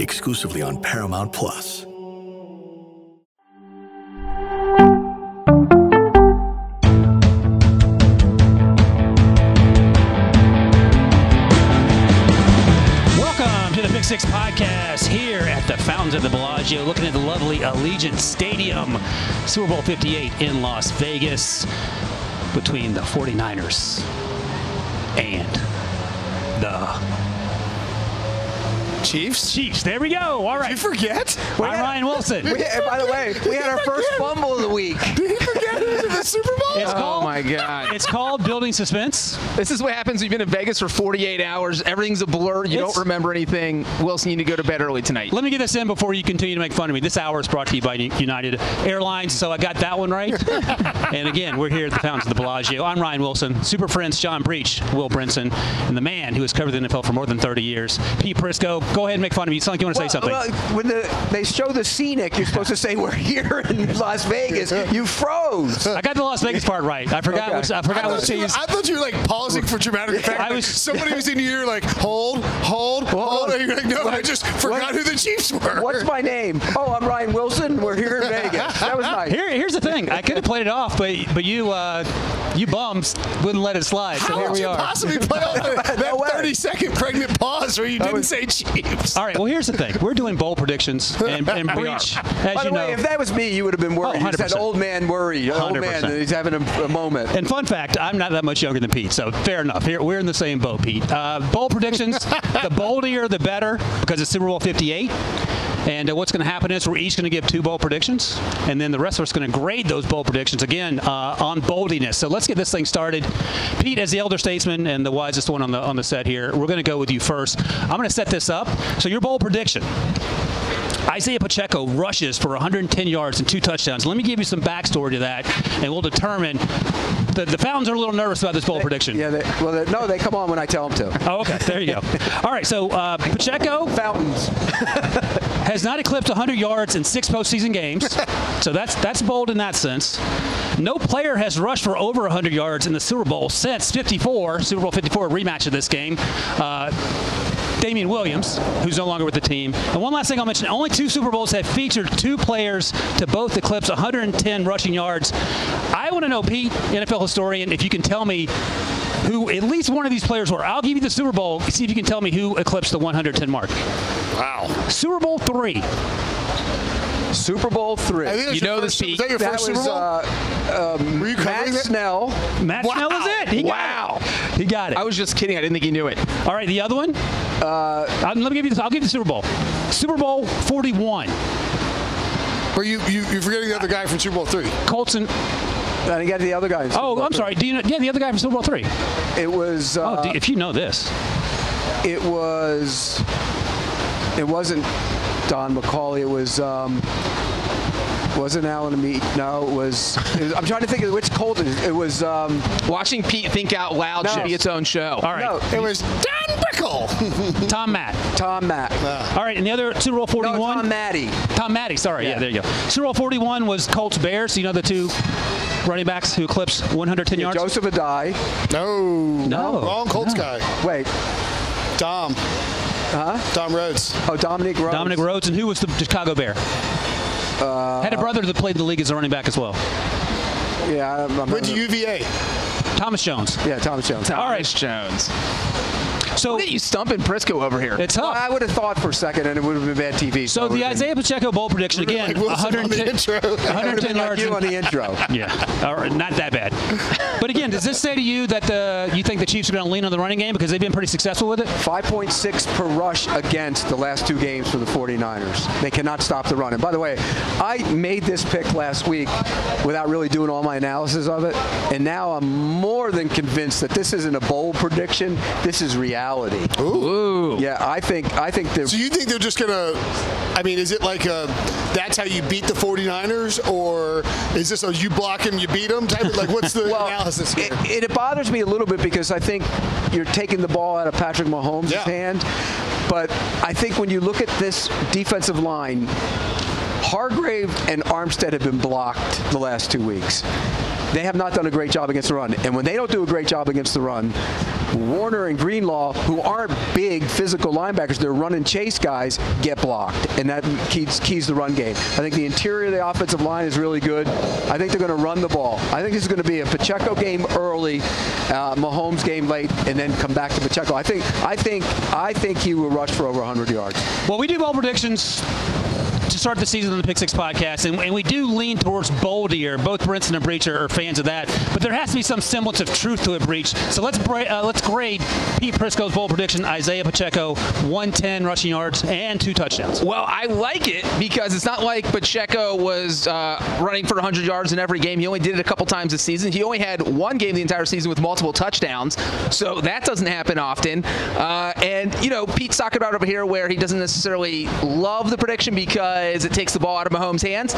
exclusively on Paramount Plus. Welcome to the Pick Six Podcast here at the Fountains of the Bellagio, looking at the lovely Allegiant Stadium, Super Bowl 58 in Las Vegas, between the 49ers and the Chiefs? Chiefs. There we go. All right. You forget? I'm Ryan Wilson. We, and by the way, we had our first fumble of the week. Did he forget into the Super Bowl? It's Oh called, my God! It's called building suspense. This is what happens. You've been in Vegas for 48 hours. Everything's a blur. You It's- don't remember anything. Wilson, you need to go to bed early tonight. Let me get this in before you continue to make fun of me. This hour is brought to you by United Airlines, so I got that one right. and again, we're here at the Fountains of the Bellagio. I'm Ryan Wilson, super friends John Breech, Will Brinson, and the man who has covered the NFL for more than 30 years, Pete Prisco. Go ahead and make fun of me. You sound like you want to say something. Well, when the, they show the scenic, you're supposed to say we're here in Las Vegas. You froze. I got the Las Vegas part right. I forgot Okay. which I forgot I which thought, you. I thought you were like pausing for dramatic effect. I Like, was- somebody was in your ear like, hold, hold, hold. And you're like, no, I just forgot who the Chiefs were. What's my name? Oh, I'm Ryan Wilson. We're here in Vegas. That was nice. Here, here's the thing. I could have played it off, but but you uh, you bums wouldn't let it slide. So How here would we you are. possibly play off that, No 30 second pregnant pause where you didn't was- say Chiefs? All right. Well, here's the thing. We're doing bowl predictions, and, and Breech, as By you the know. way, if that was me, you would have been worried. Oh, you said 100%. old man worried. Old man, 100%. he's having a, a moment. And fun fact, I'm not that much younger than Pete, so fair enough. Here we're in the same boat, Pete. Uh, bowl predictions: the boldier, the better, because it's Super Bowl 58. And uh, what's going to happen is we're each going to give two bowl predictions, and then the rest of us going to grade those bowl predictions again uh, on boldiness. So let's get this thing started. Pete, as the elder statesman and the wisest one on the on the set here, we're going to go with you first. I'm going to set this up. So your bowl prediction. Isaiah Pacheco rushes for 110 yards and two touchdowns. Let me give you some backstory to that, and we'll determine. The, the Fountains are a little nervous about this bowl prediction. Yeah, they, well, they, no, they come on when I tell them to. Oh, okay. There you go. All right. So uh, Pacheco Fountains. has not eclipsed 100 yards in six postseason games, so that's that's bold in that sense. No player has rushed for over 100 yards in the Super Bowl since 54, Super Bowl 54 rematch of this game. Uh, Damien Williams, who's no longer with the team. And one last thing I'll mention: only two Super Bowls have featured two players to both eclipse 110 rushing yards. I want to know, Pete, NFL historian, if you can tell me who at least one of these players were. I'll give you the Super Bowl. See if you can tell me who eclipsed the 110 mark. Wow. Super Bowl three. Super Bowl three. I think it was You know first, this, Was that your that first was Super Bowl? uh, um, Were you Matt covering? Snell. Matt Wow. Snell is it. He got Wow. it. He got it. I was just kidding. I didn't think he knew it. All right, the other one. Uh, let me give you this. I'll give you the Super Bowl. Super Bowl 41. Or you, you, you're forgetting the other guy from Super Bowl three. Colts and And he got the other guy. in Super oh, Bowl I'm three. sorry. Do you know? Yeah, the other guy from Super Bowl three. It was. Uh, Oh, if you know this, It was. It wasn't Don McCauley. It was. Um, wasn't Alan Ameche? No, it was, it was. I'm trying to think of which Colt. It was. Um, Watching Pete think out loud No. should be its own show. all right. no, It was Dan Bickle. Tom Matt. Tom Mack. All right, and the other Super Bowl No, 41. Tom Matte. Tom Matte. Sorry. Yeah. Yeah. there you go. Super Bowl 41 was Colts Bears. So you know the two running backs who eclipsed 110 yards. Joseph Addai. No. No. Wrong Colts No. guy. Wait. Dom. Huh? Dom Rhodes. Oh, Dominic Rhodes. Dominic Rhodes, and who was the Chicago Bear? Uh, Had a brother that played in the league as a running back as well. Yeah, I'm, I'm Went to UVA. Thomas Jones. Yeah, Thomas Jones. All right. Jones. So Look at you stumping Prisco over here. it's Well, tough. I would have thought for a second, and it would have been bad TV. So it the would been- Isaiah Pacheco bowl prediction again, like Wilson on the 110, intro. it would have 110 been like yards. you on the intro. Yeah, or not that bad. But again, does this say to you that the you think the Chiefs are going to lean on the running game because they've been pretty successful with it? 5.6 per rush against the last two games for the 49ers. They cannot stop the run. And by the way, I made this pick last week without really doing all my analysis of it. And now I'm more than convinced that this isn't a bold prediction. This is reality. Ooh. Yeah, I think I think they're So you think they're just gonna? I mean, is it like a, that's how you beat the 49ers, or is this a you block them, you beat them type? Of, like, what's the analysis here? It, it bothers me a little bit because I think you're taking the ball out of Patrick Mahomes' Yeah. hand. But I think when you look at this defensive line, Hargrave and Armstead have been blocked the last two weeks. They have not done a great job against the run. And when they don't do a great job against the run, Warner and Greenlaw, who aren't big physical linebackers, they're run and chase guys, get blocked. And that keys, keys the run game. I think the interior of the offensive line is really good. I think they're going to run the ball. I think this is going to be a Pacheco game early, uh, Mahomes game late, and then come back to Pacheco. I think, I think, I think he will rush for over 100 yards. Well, we do bowl predictions to start the season on the Pick Six podcast, and, and we do lean towards bold here. Both Brinson and Breech are, are fans of that, but there has to be some semblance of truth to it, Breech. So let's uh, let's grade Pete Prisco's bold prediction: Isaiah Pacheco, 110 rushing yards and two touchdowns. Well, I like it because it's not like Pacheco was uh, running for 100 yards in every game. He only did it a couple times this season. He only had one game the entire season with multiple touchdowns, so that doesn't happen often. Uh, and you know, Pete's talking about over here where he doesn't necessarily love the prediction because it takes the ball out of Mahomes' hands.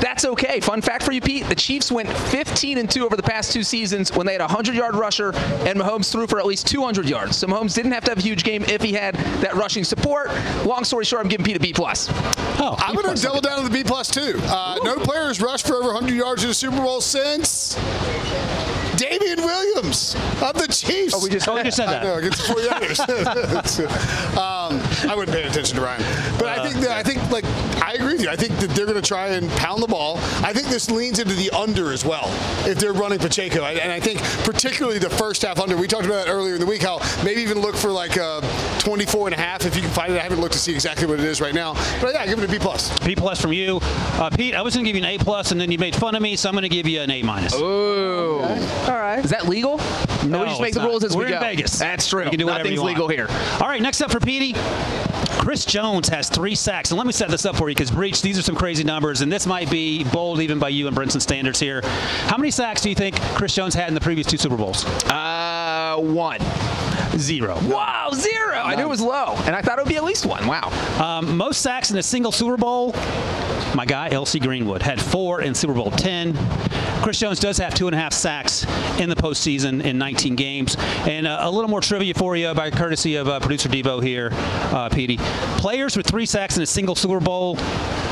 That's okay. Fun fact for you, Pete: the Chiefs went 15 and two over the past two seasons when they had a 100-yard rusher and Mahomes threw for at least 200 yards. So Mahomes didn't have to have a huge game if he had that rushing support. Long story short, I'm giving Pete a B plus. Oh, I'm going to double down on the B plus too. Uh, no players rushed for over 100 yards in the Super Bowl since Damien Williams of the Chiefs. Oh, we just Oh, we just said I that. know against the 49ers. um, I wouldn't pay attention to Ryan, but I think that I think like I agree with you. I think that they're going to try and pound the ball. I think this leans into the under as well if they're running Pacheco, I- and I think particularly the first half under. We talked about that earlier in the week how maybe even look for like a 24 and a half if you can find it. I haven't looked to see exactly what it is right now, but yeah, I give it a B plus. B plus from you, uh, Pete. I was going to give you an A plus, and then you made fun of me, so I'm going to give you an A minus. Ooh. All right. Is that legal? No, we just make the not. rules as We're we in go. Vegas. That's true. You can do whatever Nothing's you legal here. All right, next up for Petey. Chris Jones has three sacks. And let me set this up for you because, Breech, these are some crazy numbers, and this might be bold even by you and Brinson standards here. How many sacks do you think Chris Jones had in the previous two Super Bowls? Uh, one. Zero. Wow, zero. I knew it was low, and I thought it would be at least one. Wow. Um, most sacks in a single Super Bowl, my guy, L.C. Greenwood, had four in Super Bowl 10. Chris Jones does have two and a half sacks in the postseason in 19 games. And uh, a little more trivia for you by courtesy of uh, producer Devo here, uh, Petey. Players with three sacks in a single Super Bowl,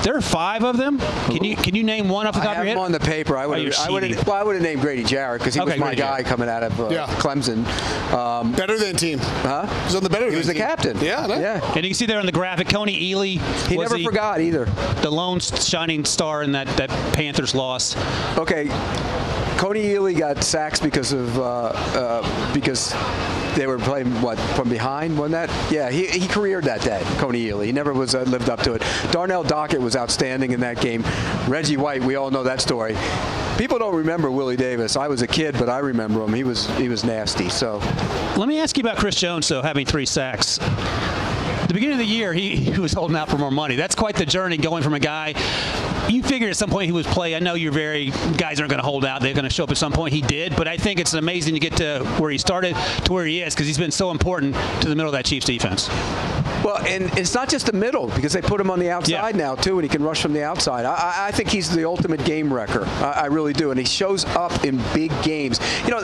there are five of them. Can you can you name one off the I top have of your him head? on the paper. I Oh, would you're I would well, I would have named Grady Jarrett because he Okay, was my Grady guy Jarrett. coming out of uh, Yeah. Clemson. Um, Better than team. huh? He's on the better. He than was the captain. Yeah, I. Yeah. And you can see there on the graphic, Kony Ealy He was never the, forgot either. the lone shining star in that, that Panthers loss. Okay, Kony Ealy got sacks because of uh, uh, because they were playing what from behind, wasn't that? Yeah, he, he careered that day. Kony Ealy. He never was uh, lived up to it. Darnell Dockett was outstanding in that game. Reggie White, we all know that story. People don't remember Willie Davis. I was a kid, but I remember him. He was he was nasty. So Let me ask you about Chris Jones, though, having three sacks. The beginning of the year, he, he was holding out for more money. That's quite the journey going from a guy. You figured at some point he was play. I know you're very guys aren't going to hold out. They're going to show up at some point. He did, but I think it's amazing to get to where he started to where he is because he's been so important to the middle of that Chiefs defense. Well, and it's not just the middle because they put him on the outside Yeah. now too, and he can rush from the outside. I, I- think he's the ultimate game wrecker. I, I really do, and he shows up in big games. You know,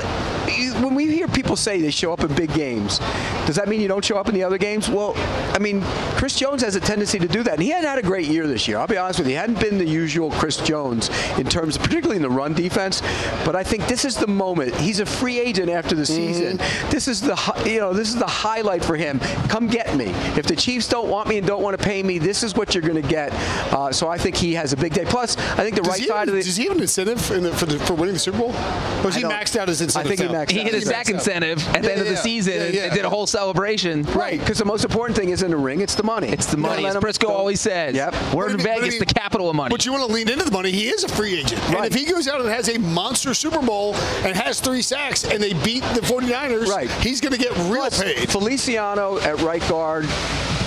when we hear people say they show up in big games, does that mean you don't show up in the other games? Well, I mean, Chris Jones has a tendency to do that, and he hadn't had a great year this year. I'll be honest with you, he hadn't been the usual Chris Jones in terms, of, particularly in the run defense. But I think this is the moment. He's a free agent after the season. This is the you know this is the highlight for him. Come get me. If the Chiefs don't want me and don't want to pay me, this is what you're going to get. Uh, so I think he has a big day. Plus, I think the Does right side have, of the. Does he have an incentive in the, for, the, for winning the Super Bowl? Or is I he maxed out his incentive? I think he now? Maxed He hit his He sack incentive at the end of the season yeah, and- did a whole celebration. Right, because the most important thing is in the ring, it's the money. It's the money, Let as Prisco always says. Yep. We're in if he- but Vegas, if the capital of money. But you want to lean into the money. He is a free agent. And if he goes out and has a monster Super Bowl and has three sacks and they beat the 49ers, Right. he's going to get real Plus, paid. Feliciano at right guard,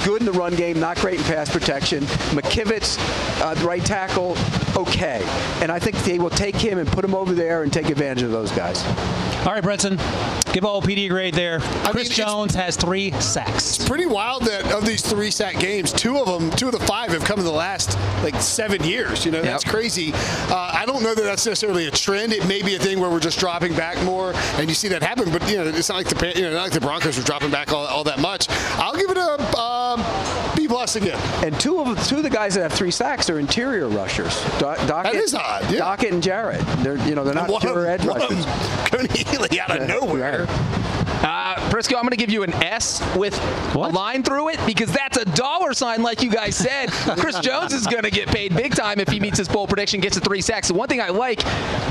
good in the run game, not great in pass protection. McKivitz, uh, the right tackle, okay. And I think they will take him and put him over there and take advantage of those guys. All right, Brinson, give old PD a grade there. mean, Chris it's- Jones has three sacks. It's pretty wild that of these three sack games, two of them, two of the five have come in the last like seven years. You know, that's crazy. Uh, I don't know that that's necessarily a trend. It may be a thing where we're just dropping back more, and you see that happen. But you know, it's not like the you know, not like the Broncos are dropping back all, all that much. I'll give it a um, B plus again. And two of two of the guys that have three sacks are interior rushers. Do- Dockett, is odd, yeah. Dockett and Jarrett. They're you know they're not One pure edge rushers. them, Kony Ealy out of nowhere. Uh, Prisco, I'm going to give you an S with What? a line through it because that's a dollar sign, like you guys said. Chris Jones is going to get paid big time if he meets his bowl prediction, gets to three sacks. The one thing I like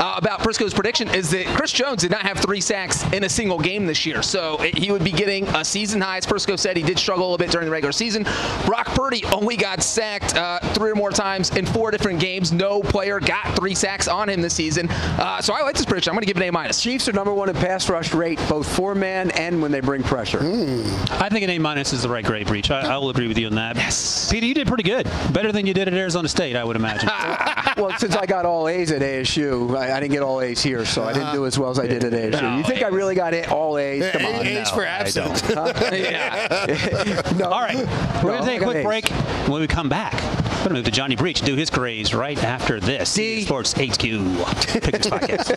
uh, about Prisco's prediction is that Chris Jones did not have three sacks in a single game this year, so it, he would be getting a season high. As Prisco said, he did struggle a little bit during the regular season. Brock Purdy only got sacked uh, three or more times in four different games. No player got three sacks on him this season, uh, so I like this prediction. I'm going to give it an A minus. Chiefs are number one in pass rush rate, both for man and when they bring pressure. Hmm. I think an A minus is the right grade, Breech. I, I will agree with you on that. Yes. Peter, you did pretty good. Better than you did at Arizona State, I would imagine. well, since I got all A's at ASU, I, I didn't get all A's here, so I didn't do as well as I did at ASU. you think I really got it, all A's? Come on. A's No, for I absent. yeah. no. All right, we're going to take I a got quick A's. break. When we come back, we're going to move to Johnny Breech, do his grades right after this. D. Sports HQ. Pick this podcast.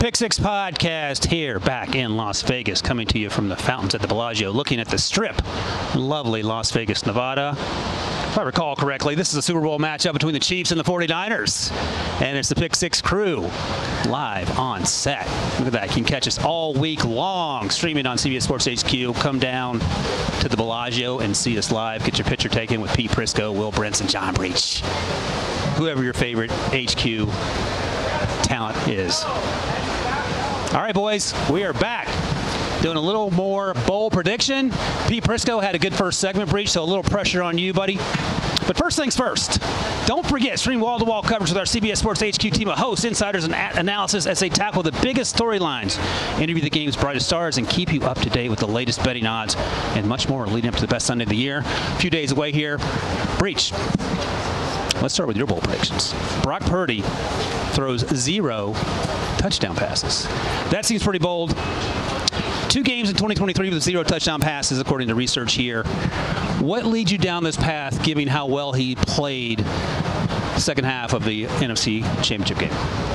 Pick Six Podcast here back in Las Vegas, coming to you from the fountains at the Bellagio, looking at the strip. Lovely Las Vegas, Nevada. If I recall correctly, this is a Super Bowl matchup between the Chiefs and the 49ers. And it's the Pick Six crew live on set. Look at that. You can catch us all week long streaming on CBS Sports HQ. Come down to the Bellagio and see us live. Get your picture taken with Pete Prisco, Will Brinson, John Breech. Whoever your favorite HQ talent is. All right, boys, we are back. Doing a little more bowl prediction. Pete Prisco had a good first segment Breech, so a little pressure on you, buddy. But first things first, don't forget, stream wall to wall coverage with our CBS Sports HQ team of hosts, insiders, and analysis as they tackle the biggest storylines, interview the game's brightest stars, and keep you up to date with the latest betting odds and much more leading up to the best Sunday of the year. A few days away here. Breech. Let's start with your bowl predictions. Brock Purdy throws zero touchdown passes. That seems pretty bold. Two games in 2023 with zero touchdown passes, according to research here. What leads you down this path, given how well he played second half of the NFC Championship game?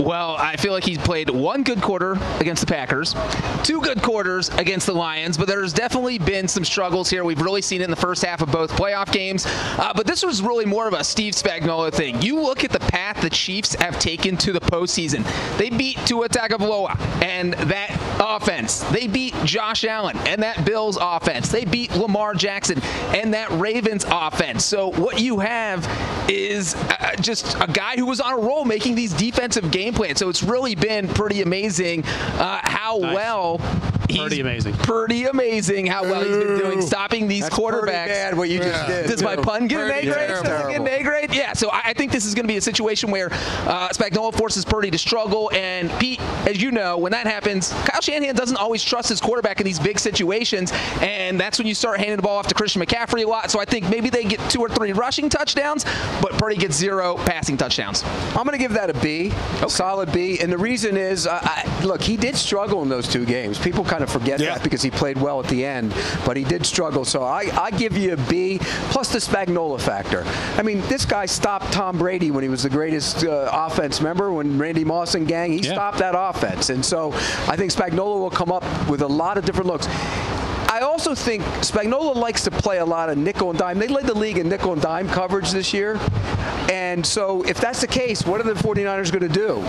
Well, I feel like he's played one good quarter against the Packers, two good quarters against the Lions, but there's definitely been some struggles here. We've really seen it in the first half of both playoff games. Uh, but this was really more of a Steve Spagnuolo thing. You look at the path the Chiefs have taken to the postseason. They beat Tua Tagovailoa, and that offense. They beat Josh Allen and that Bills offense. They beat Lamar Jackson and that Ravens offense. So what you have is uh, just a guy who was on a roll making these defensive game plans. So it's really been pretty amazing uh, how Nice. well. Pretty he's- amazing. Pretty amazing how well he's been doing stopping these That's quarterbacks. bad what you just did. Does my pun get an A grade? Does it get an A grade? Yeah. So I I think this is going to be a situation where uh, Spagnuolo forces Purdy to struggle, and Pete, as you know, when that happens, Kyle Shanahan doesn't always trust his quarterback in these big situations, and that's when you start handing the ball off to Christian McCaffrey a lot. So I think maybe they get two or three rushing touchdowns, but Purdy gets zero passing touchdowns. I'm going to give that a B, solid B. And the reason is, I, I, look, he did struggle in those two games. People kind of forget Yeah. that because he played well at the end, but he did struggle. So I, I give you a B plus the Spagnuolo factor. I mean, this guy stopped Tom Brady when he was the greatest uh, offense member when Randy Moss and gang. He Yeah. stopped that offense, and so I think Spagnuolo will come up with a lot of different looks. I also think Spagnuolo likes to play a lot of nickel and dime. They led the league in nickel and dime coverage this year. And so if that's the case, what are the 49ers going to do?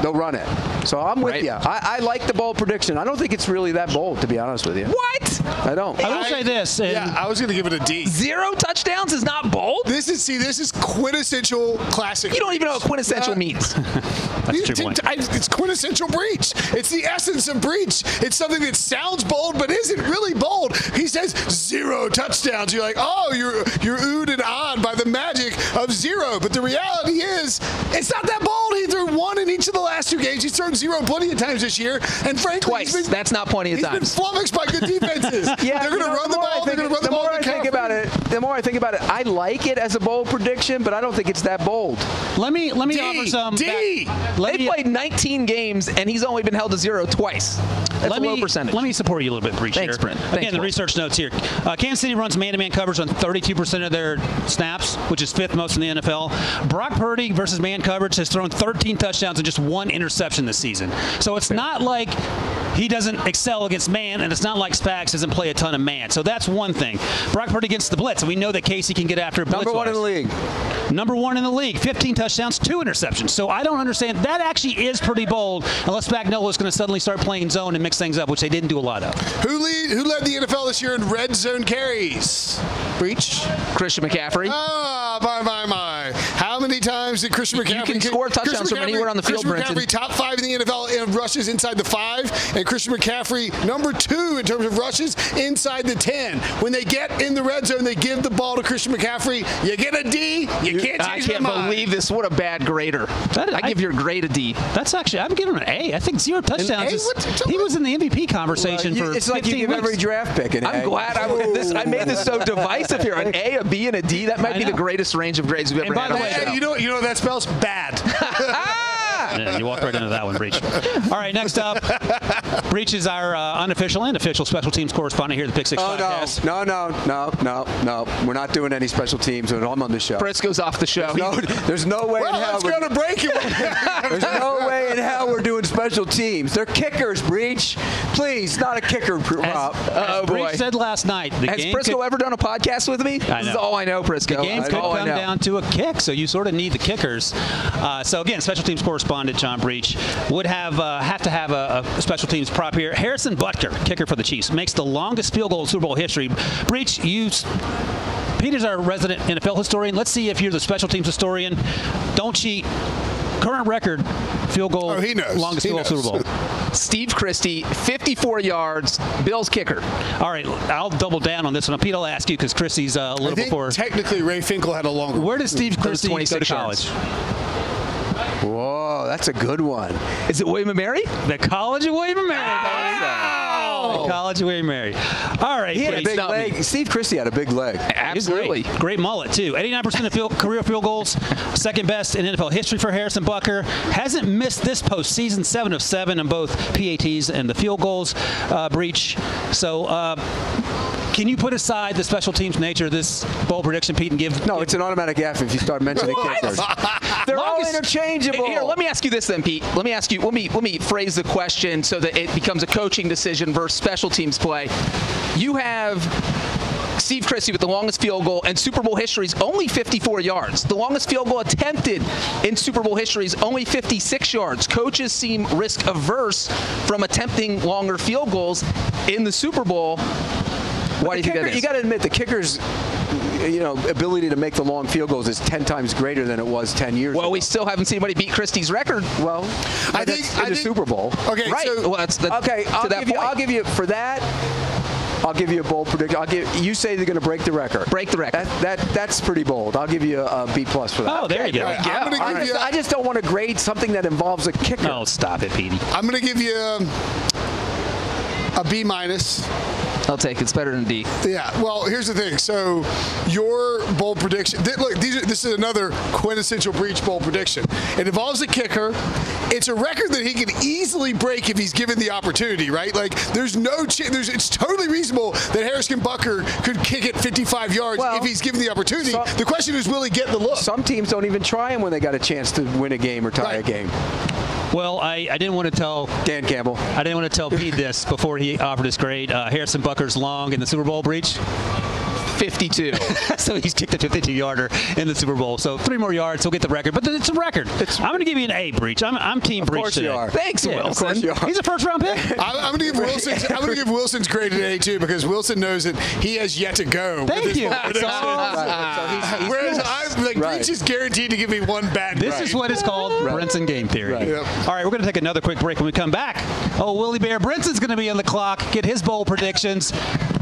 They'll run it. So I'm with Right. you. I, I like the bold prediction. I don't think it's really that bold, to be honest with you. What? I don't. I will say this. and- Yeah, I was going to give it a D. Zero touchdowns is not bold? This is see, this is quintessential classic. You don't even know what quintessential Uh, means. That's a true T- point. I- It's quintessential Breech. It's the essence of Breech. It's something that sounds bold but isn't really bold. He says zero touchdowns. You're like, oh, you're you're oohed and on by the magic of zero. But the reality is, it's not that bold. He threw one in each of the last two games. He's thrown zero plenty of times this year. And frankly, Twice. been, That's not plenty of he's times. been flummoxed by good defenses. Yeah, they're going to know, run the more I ball. They're think- going to run the, the ball. more I think about it, the more I think about it, I like it as a bold prediction, but I don't think it's that bold. let me let me D, offer some. D. back- let They me, played 19 games, and he's only been held to zero twice. That's let a low me, percentage. Let me support you a little bit, Breech. Thanks. Brent. Again, Thanks, the Will. research notes here. Uh, Kansas City runs man-to-man coverage on 32% of their snaps, which is fifth most in the NFL. Brock Purdy versus man coverage has thrown 13 touchdowns and just one interception this season. So it's not like he doesn't excel against man, and it's not like Spags doesn't play a ton of man. So that's one thing. Brock Purdy against the blitz, and we know that Casey can get after it Number one in the league. Number one in the league, 15 touchdowns, two interceptions. So I don't understand. That actually is pretty bold, unless Spagnuolo is going to suddenly start playing zone and mix things up, which they didn't do a lot of. Who lead? Who led the NFL this year in red zone carries? Breech. Christian McCaffrey. Ah, my, my, my. How many times did Christian You McCaffrey can score Christian touchdowns from McCaffrey- anywhere on the field, Christian Brinson. McCaffrey, top five in the NFL in rushes inside the five, and Christian McCaffrey, number two in terms of rushes inside the 10. When they get in the red zone, they give the ball to Christian McCaffrey. You get a D, you can't I can't mind. believe this. What a bad grader. That- I, I- give your grade a D. That's actually, I'm giving him an A. I think zero touchdowns. A? is- What- he was in the MVP conversation You- for it's like you 15 give every draft pick an I'm A. glad I, this, I made this so divisive here. An A, a B, and a D. That might be the greatest range of grades we've And ever by had. the way- the show. Hey, you know, you know what that spells? Bad. Yeah, you walked right into that one, Breech. All right, next up, Breech is our uh, unofficial and official special teams correspondent here at the Pick Six Oh Podcast. no, no, no, no, no, no. We're not doing any special teams when I'm on the show. Prisco's off the show. No, there's no way well, in hell. let's we're- go to break. There's no way in hell we're doing special teams. They're kickers, Breech. Please, not a kicker, Rob. Oh, Breech boy. said last night. The Has game Prisco could, ever done a podcast with me? I This is all I know, Prisco. the game That's could all come down to a kick, so you sort of need the kickers. Uh, so again, special teams correspondent John Breech would have uh, have to have a, a special teams prop here. Harrison Butker, kicker for the Chiefs, makes the longest field goal in Super Bowl history. Breech, you. Peter's our resident NFL historian. Let's see if you're the special teams historian. Don't cheat. Current record, field goal, Oh, he knows. longest He field goal Super. Bowl. Steve Christie, 54 yards, Bills kicker. All right, I'll double down on this one. Pete, I'll ask you because Christie's uh, a I little think before. technically Ray Finkel had a longer. Where does Steve Christie go to college? yards. Whoa, that's a good one. Is it William and Mary? The College of William and Mary. The College of William and Mary. All right, He had a big Stop me. leg. Steve Christie had a big leg. Absolutely. great. Great mullet, too. 89% of field, career field goals, second best in NFL history for Harrison Butker. Hasn't missed this postseason, 7 of 7 on both PATs and the field goals uh, Breech. So, uh, can you put aside the special teams nature of this bowl prediction, Pete, and give. No, it's an automatic F if you start mentioning kickers. They're all interchangeable. Here, let me ask you this then, Pete. Let me ask you. Let me let me phrase the question so that it becomes a coaching decision versus special teams play. You have Steve Christie with the longest field goal and Super Bowl history is only 54 yards. The longest field goal attempted in Super Bowl history is only 56 yards. Coaches seem risk averse from attempting longer field goals in the Super Bowl. Why do you kicker, think that is? You got to admit the kicker's you know ability to make the long field goals is 10 times greater than it was 10 years well, ago. Well, we still haven't seen anybody beat Christie's record. Well, I think- in I the think- Super Bowl. Okay, right. so well, that's the, Okay, to I'll that give, you, point. I'll give you for that. I'll give you a bold prediction. I'll give you say they're going to break the record. Break the record. That, that that's pretty bold. I'll give you a, a B plus for that. Oh, there you go. All right, I'm gonna I just, you. I just don't want to grade something that involves a kicker. Oh, stop it, Petey. I'm gonna give you um, a B minus. I'll take it. It's better than D. Yeah. Well, here's the thing. So, your bold prediction. th- Look, these are, this is another quintessential Breech bold prediction. It involves a kicker. It's a record that he can easily break if he's given the opportunity. Right? Like, there's no. Ch- there's. It's totally reasonable that Harrison Butker could kick it 55 yards Well, if he's given the opportunity. some- the question is, will he get the look? Some teams don't even try him when they got a chance to win a game or tie a game. Well, I, I didn't want to tell Dan Campbell. I didn't want to tell Pete this before he offered his grade. Uh, Harrison Butker's long in the Super Bowl Breech. 52. so he's kicked a 52 yarder in the Super Bowl. So three more yards, he'll get the record. But it's a record. I'm going to give you an A Breech. I'm, I'm team Of Breech course today. you are. Thanks, Yeah, Wilson. Of course you are. He's a first round pick. I'm, I'm gonna give Wilson's. I'm gonna give Wilson's grade an A too because Wilson knows that he has yet to go. with Thank his you. bold predictions. Whereas I'm like Right. Breech is guaranteed to give me one bad. This right. is what is called Brinson game theory. Right. Yep. All right, we're going to take another quick break. When we come back, oh, Willie Bear Brinson's going to be on the clock, get his bowl predictions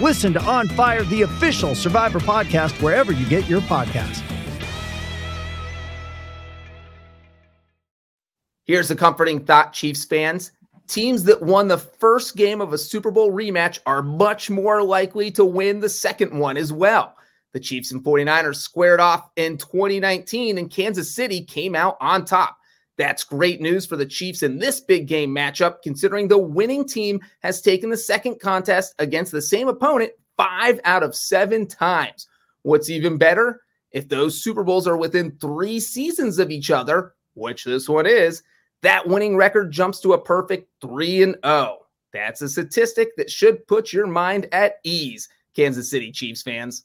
Listen to On Fire, the official Survivor podcast, wherever you get your podcast. Here's the comforting thought, Chiefs fans. Teams that won the first game of a Super Bowl rematch are much more likely to win the second one as well. The Chiefs and 49ers squared off in 2019, and Kansas City came out on top. That's great news for the Chiefs in this big game matchup, considering the winning team has taken the second contest against the same opponent five out of seven times. What's even better, if those Super Bowls are within three seasons of each other, which this one is, that winning record jumps to a perfect 3 and 0. That's a statistic that should put your mind at ease, Kansas City Chiefs fans.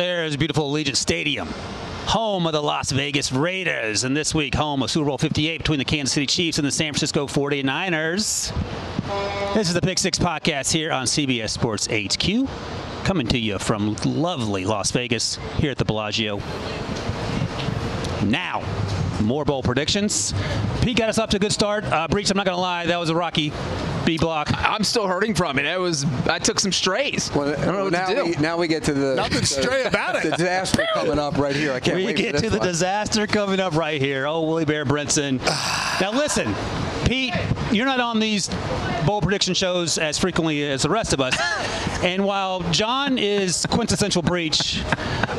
There's beautiful Allegiant Stadium, home of the Las Vegas Raiders, and this week home of Super Bowl 58 between the Kansas City Chiefs and the San Francisco 49ers. This is the Pick Six podcast here on CBS Sports HQ, coming to you from lovely Las Vegas here at the Bellagio. Now, more bowl predictions. Pete got us off to a good start. Uh, Breech, I'm not going to lie, that was a rocky B block. I'm still hurting from it. I was I took some strays. Well, I don't know what now to do. We, now we get to the Nothing the- stray about it. The disaster coming up right here. I can't we wait get for to this the one. disaster coming up right here. Oh, Willie Bear Brinson. now listen, Pete, you're not on these bowl prediction shows as frequently as the rest of us. And while John is quintessential Breech,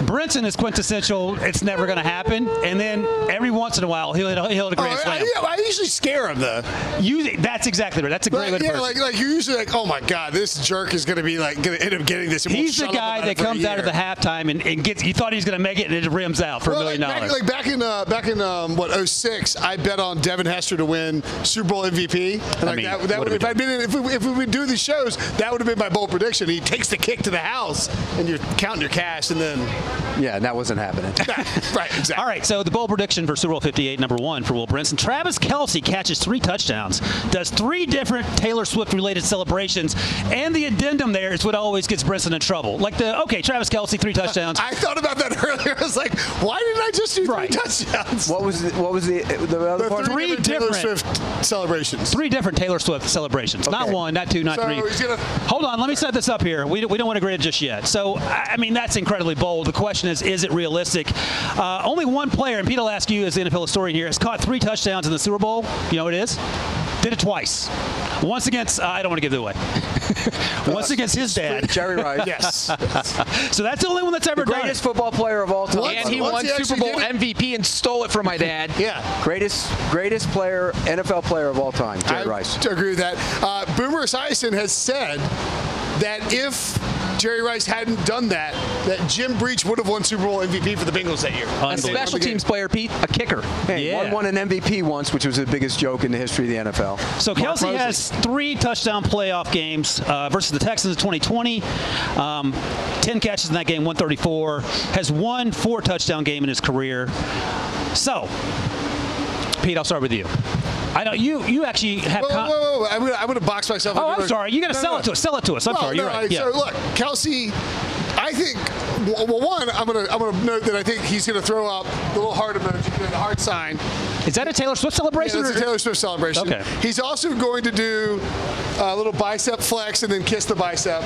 Brinson is quintessential. It's never going to happen. And then every once in a while, he'll hit a, he'll hit a Oh, grand I, slam. yeah, I usually scare him though. You, that's exactly right. That's a great way yeah, put it. like, like you're usually like, oh my god, this jerk is gonna be like gonna end up getting this. He's the guy that it for a comes out of the halftime and, and gets. He thought he was going to make it, and it rims out for Well, a million like, dollars. back, like back in uh, back in um, what 06, I bet on Devin Hester to win Super Bowl MVP. And like mean, that, that would, if we I'd been if we if we would do these shows, that would have been my bold prediction. He takes the kick to the house, and you're counting your cash, and then Yeah, that wasn't happening. right, exactly. All right, so the bowl prediction for Super Bowl 58, number one for Will Brinson. Travis Kelce catches three touchdowns, does three different Taylor Swift related celebrations, and the addendum there is what always gets Brinson in trouble. Like the, okay, Travis Kelce, three touchdowns. I thought about that earlier. I was like, why didn't I just do three touchdowns? What was the, what was the the other The part? three, different, Taylor Swift celebrations. Three different Taylor Swift celebrations. Not one, not two, not So three. gonna- Hold on, let me set this up here. We, we don't want to grade it just yet. So, I I mean, that's incredibly bold. The question is, is it realistic? Uh, only one player, and Pete will ask you as the NFL historian here, has caught three touchdowns in the Super Bowl. You know what it is? Did it twice. Once against, uh, I don't want to give it away. Once against his dad. Jerry Rice. Yes. So that's the only one that's ever The done it. greatest football player of all time. And he won he Super Bowl MVP and stole it from my dad. Yeah. Greatest greatest player, NFL player of all time, Jerry I Rice. I agree with that. Uh, Boomer Esiason has said that if Jerry Rice hadn't done that, that Jim Breech would have won Super Bowl MVP for the Bengals that year. A special teams player, Pete, a kicker. Hey, Yeah. won, won an MVP once, which was the biggest joke in the history of the NFL. So Mark Kelce Mosley. has three touchdown playoff games uh, versus the Texans in 2020. Um, 10 catches in that game, 134. Has one four touchdown game in his career. So, Pete, I'll start with you. I know you. You actually have. Whoa, whoa, whoa, whoa. I'm gonna, I'm gonna box myself. Oh, I'm sorry. You gotta sell it to us. Sell it to us. I'm Well, sorry. no, You're right. I- Yeah. So look, Kelce. I think. Well, well, one, I'm gonna I'm gonna note that I think he's gonna throw up the little heart emoji, the heart sign. Is that a Taylor Swift Yeah, celebration? that's a Taylor Swift celebration. Okay. He's also going to do a little bicep flex and then kiss the bicep,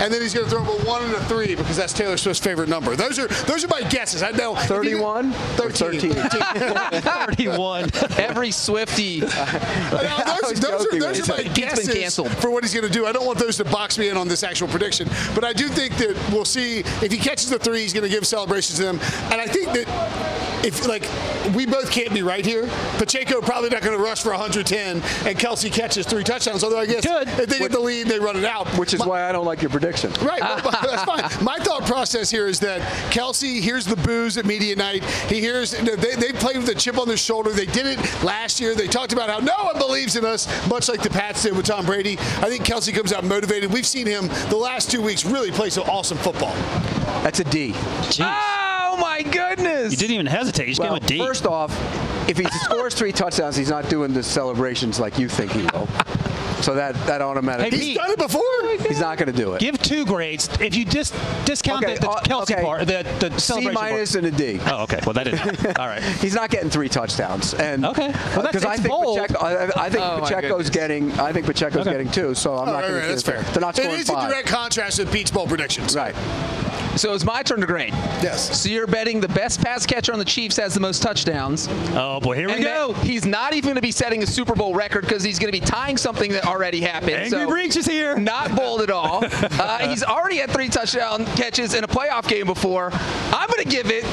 and then he's going to throw up a one and a three because that's Taylor Swift's favorite number. Those are those are my guesses. I know. 31 or 13. 31. Every Swiftie. Now, I those, those are, those are my you. Been guesses canceled. for what he's going to do. I don't want those to box me in on this actual prediction, but I do think that we'll see if he catches the three, he's going to give celebrations to them, and I think that if like we both can't be right here, Pacheco probably not going to rush for 110, and Kelce catches three touchdowns. Although I guess Could. if they get the lead, they run it out. Which is My- why I don't like your prediction. Right, well, that's fine. My thought process here is that Kelce hears the booze at media night. He hears they, they played with a chip on their shoulder. They did it last year. They talked about how no one believes in us, much like the Pats did with Tom Brady. I think Kelce comes out motivated. We've seen him the last two weeks really play some awesome football. That's a D. Jeez. Oh my goodness! You didn't even hesitate. You just Well, gave him a D. first off, if he scores three touchdowns, he's not doing the celebrations like you think he will. So that that automatically, Hey, He's done it before. he's not going to do it. Give two grades. If you just discount Okay, the, the uh, Kelce okay. part, the, the C celebration part. minus and a D. Oh, okay. Well, that didn't. All right. He's not getting three touchdowns, and Okay. Well, that's- because I think bold. Pacheco, I, I think Oh, Pacheco's getting, I think Pacheco's Okay. getting two. So I'm Oh, not right, going right, to. that's fair. They're not It scoring is a direct contrast with Pete's bowl predictions. Right. So it's my turn to grade. Yes. So you're betting the best pass catcher on the Chiefs has the most touchdowns. Oh boy, here we and go. that He's not even going to be setting a Super Bowl record because he's going to be tying something that already happened. Angry so Breech is here. Not bold at all. Uh, he's already had three touchdown catches in a playoff game before. I'm going to give it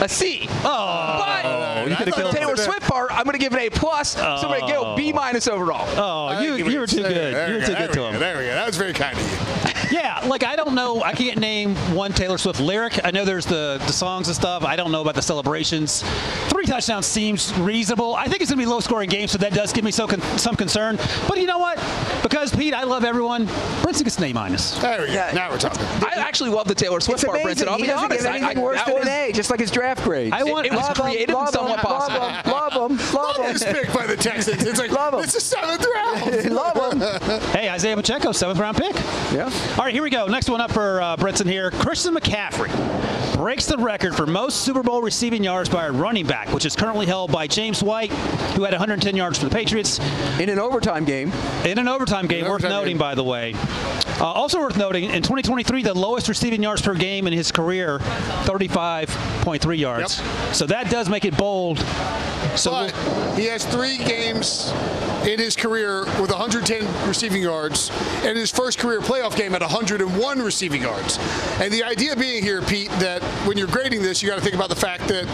a C. Oh, but you could have the killed Taylor it. Swift part, I'm going to give it A plus. So I'm going to go B minus overall. Oh, you, you were too good. You were too good to him. There we go. That was very kind of you. Yeah, like I don't know. I can't name one Taylor Swift lyric. I know there's the, the songs and stuff. I don't know about the celebrations. Three touchdowns seems reasonable. I think it's going to be a low scoring game, so that does give me so con- some concern. But you know what? Because Pete, I love everyone. Brinson gets an A minus. There we go. Now we're talking. I actually love the Taylor Swift It's part, amazing. Brinson. I'll he be doesn't honest. give I- anything I- worse that than was- an A, just like his draft grade. I want. It was Love 'em, creative and love 'em, somewhat love 'em, positive. Love them, love Love this them. pick by the Texans. It's like Love 'em. it's the seventh round. love them. Hey, Isaiah Pacheco, seventh round pick. Yeah. All right, here we go. Next one up for uh, Brinson here. Christian McCaffrey breaks the record for most Super Bowl receiving yards by a running back, which is currently held by James White, who had 110 yards for the Patriots In an overtime game, in an overtime game. An worth overtime noting, game. by the way. Uh, also worth noting, in 2023, the lowest receiving yards per game in his career, 35.3 yards. Yep. So that does make it bold. So But he has three games in his career with 110 receiving yards, and his first career playoff game at 101 receiving yards. And the idea being here, Pete, that when you're grading this, you got to think about the fact that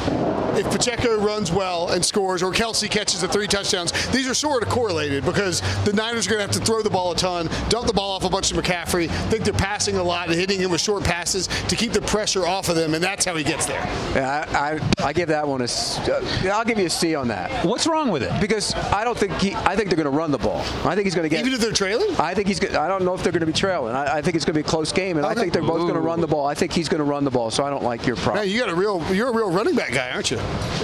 if Pacheco runs well and scores, or Kelsey catches the three touchdowns, these are sort of correlated because the Niners are going to have to throw the ball a ton, dump the ball off a bunch of McCaffrey. think they're passing a lot and hitting him with short passes to keep the pressure off of them, and that's how he gets there. yeah, I, I, I give that one a. s- uh, I'll give you a C on that what's wrong with it? because I don't think he. I think think they're going to run the ball. I think he's going to get. Even if they're trailing? I think he's. I don't know if they're going to be trailing. I, I think it's going to be a close game, and I think they're both going to run the ball. I think he's going to run the ball, so I don't like your prop. Man, you got a real. You're a real running back guy, aren't you?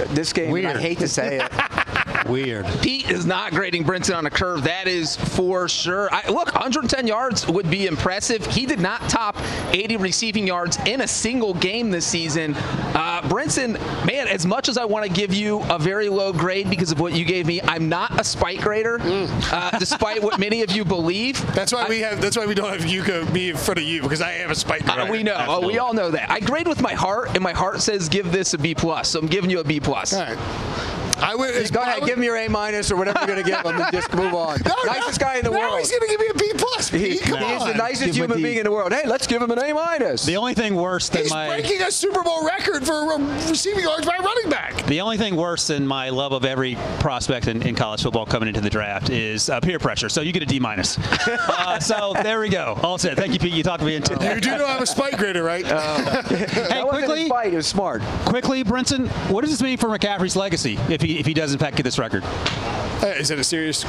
This game, I hate to say it. Weird. Pete is not grading Brinson on a curve. That is for sure. I, look, 110 yards would be impressive. He did not top 80 receiving yards in a single game this season. Uh, Brinson, man, as much as I want to give you a very low grade because of what you gave me, I'm not a spike grader, uh, despite what many of you believe. That's why we have. That's why we don't have Yuka be in front of you because I am a spike. Uh, grader. we know. Oh, we all know that. I grade with my heart, and my heart says give this a B plus. So I'm giving you a B plus. All right. I would. Go ahead, give him your A minus or whatever you're going to give him, and just move on. No, nicest no, guy in the now world. he's going to give me a B plus. He- Pete, come he's on. the nicest Give human being in the world. Hey, let's give him an A minus. The only thing worse than He's my breaking a Super Bowl record for uh, receiving yards by a running back. The only thing worse than my love of every prospect in, in college football coming into the draft is uh, peer pressure. So you get a D minus. uh, so there we go. All set. Thank you, Pete. You talked me into You do know I'm a spike grader, right? Hey, quickly, fight is smart. quickly, Brinson. What does this mean for McCaffrey's legacy if he if he does in fact get this record? Uh, is that a serious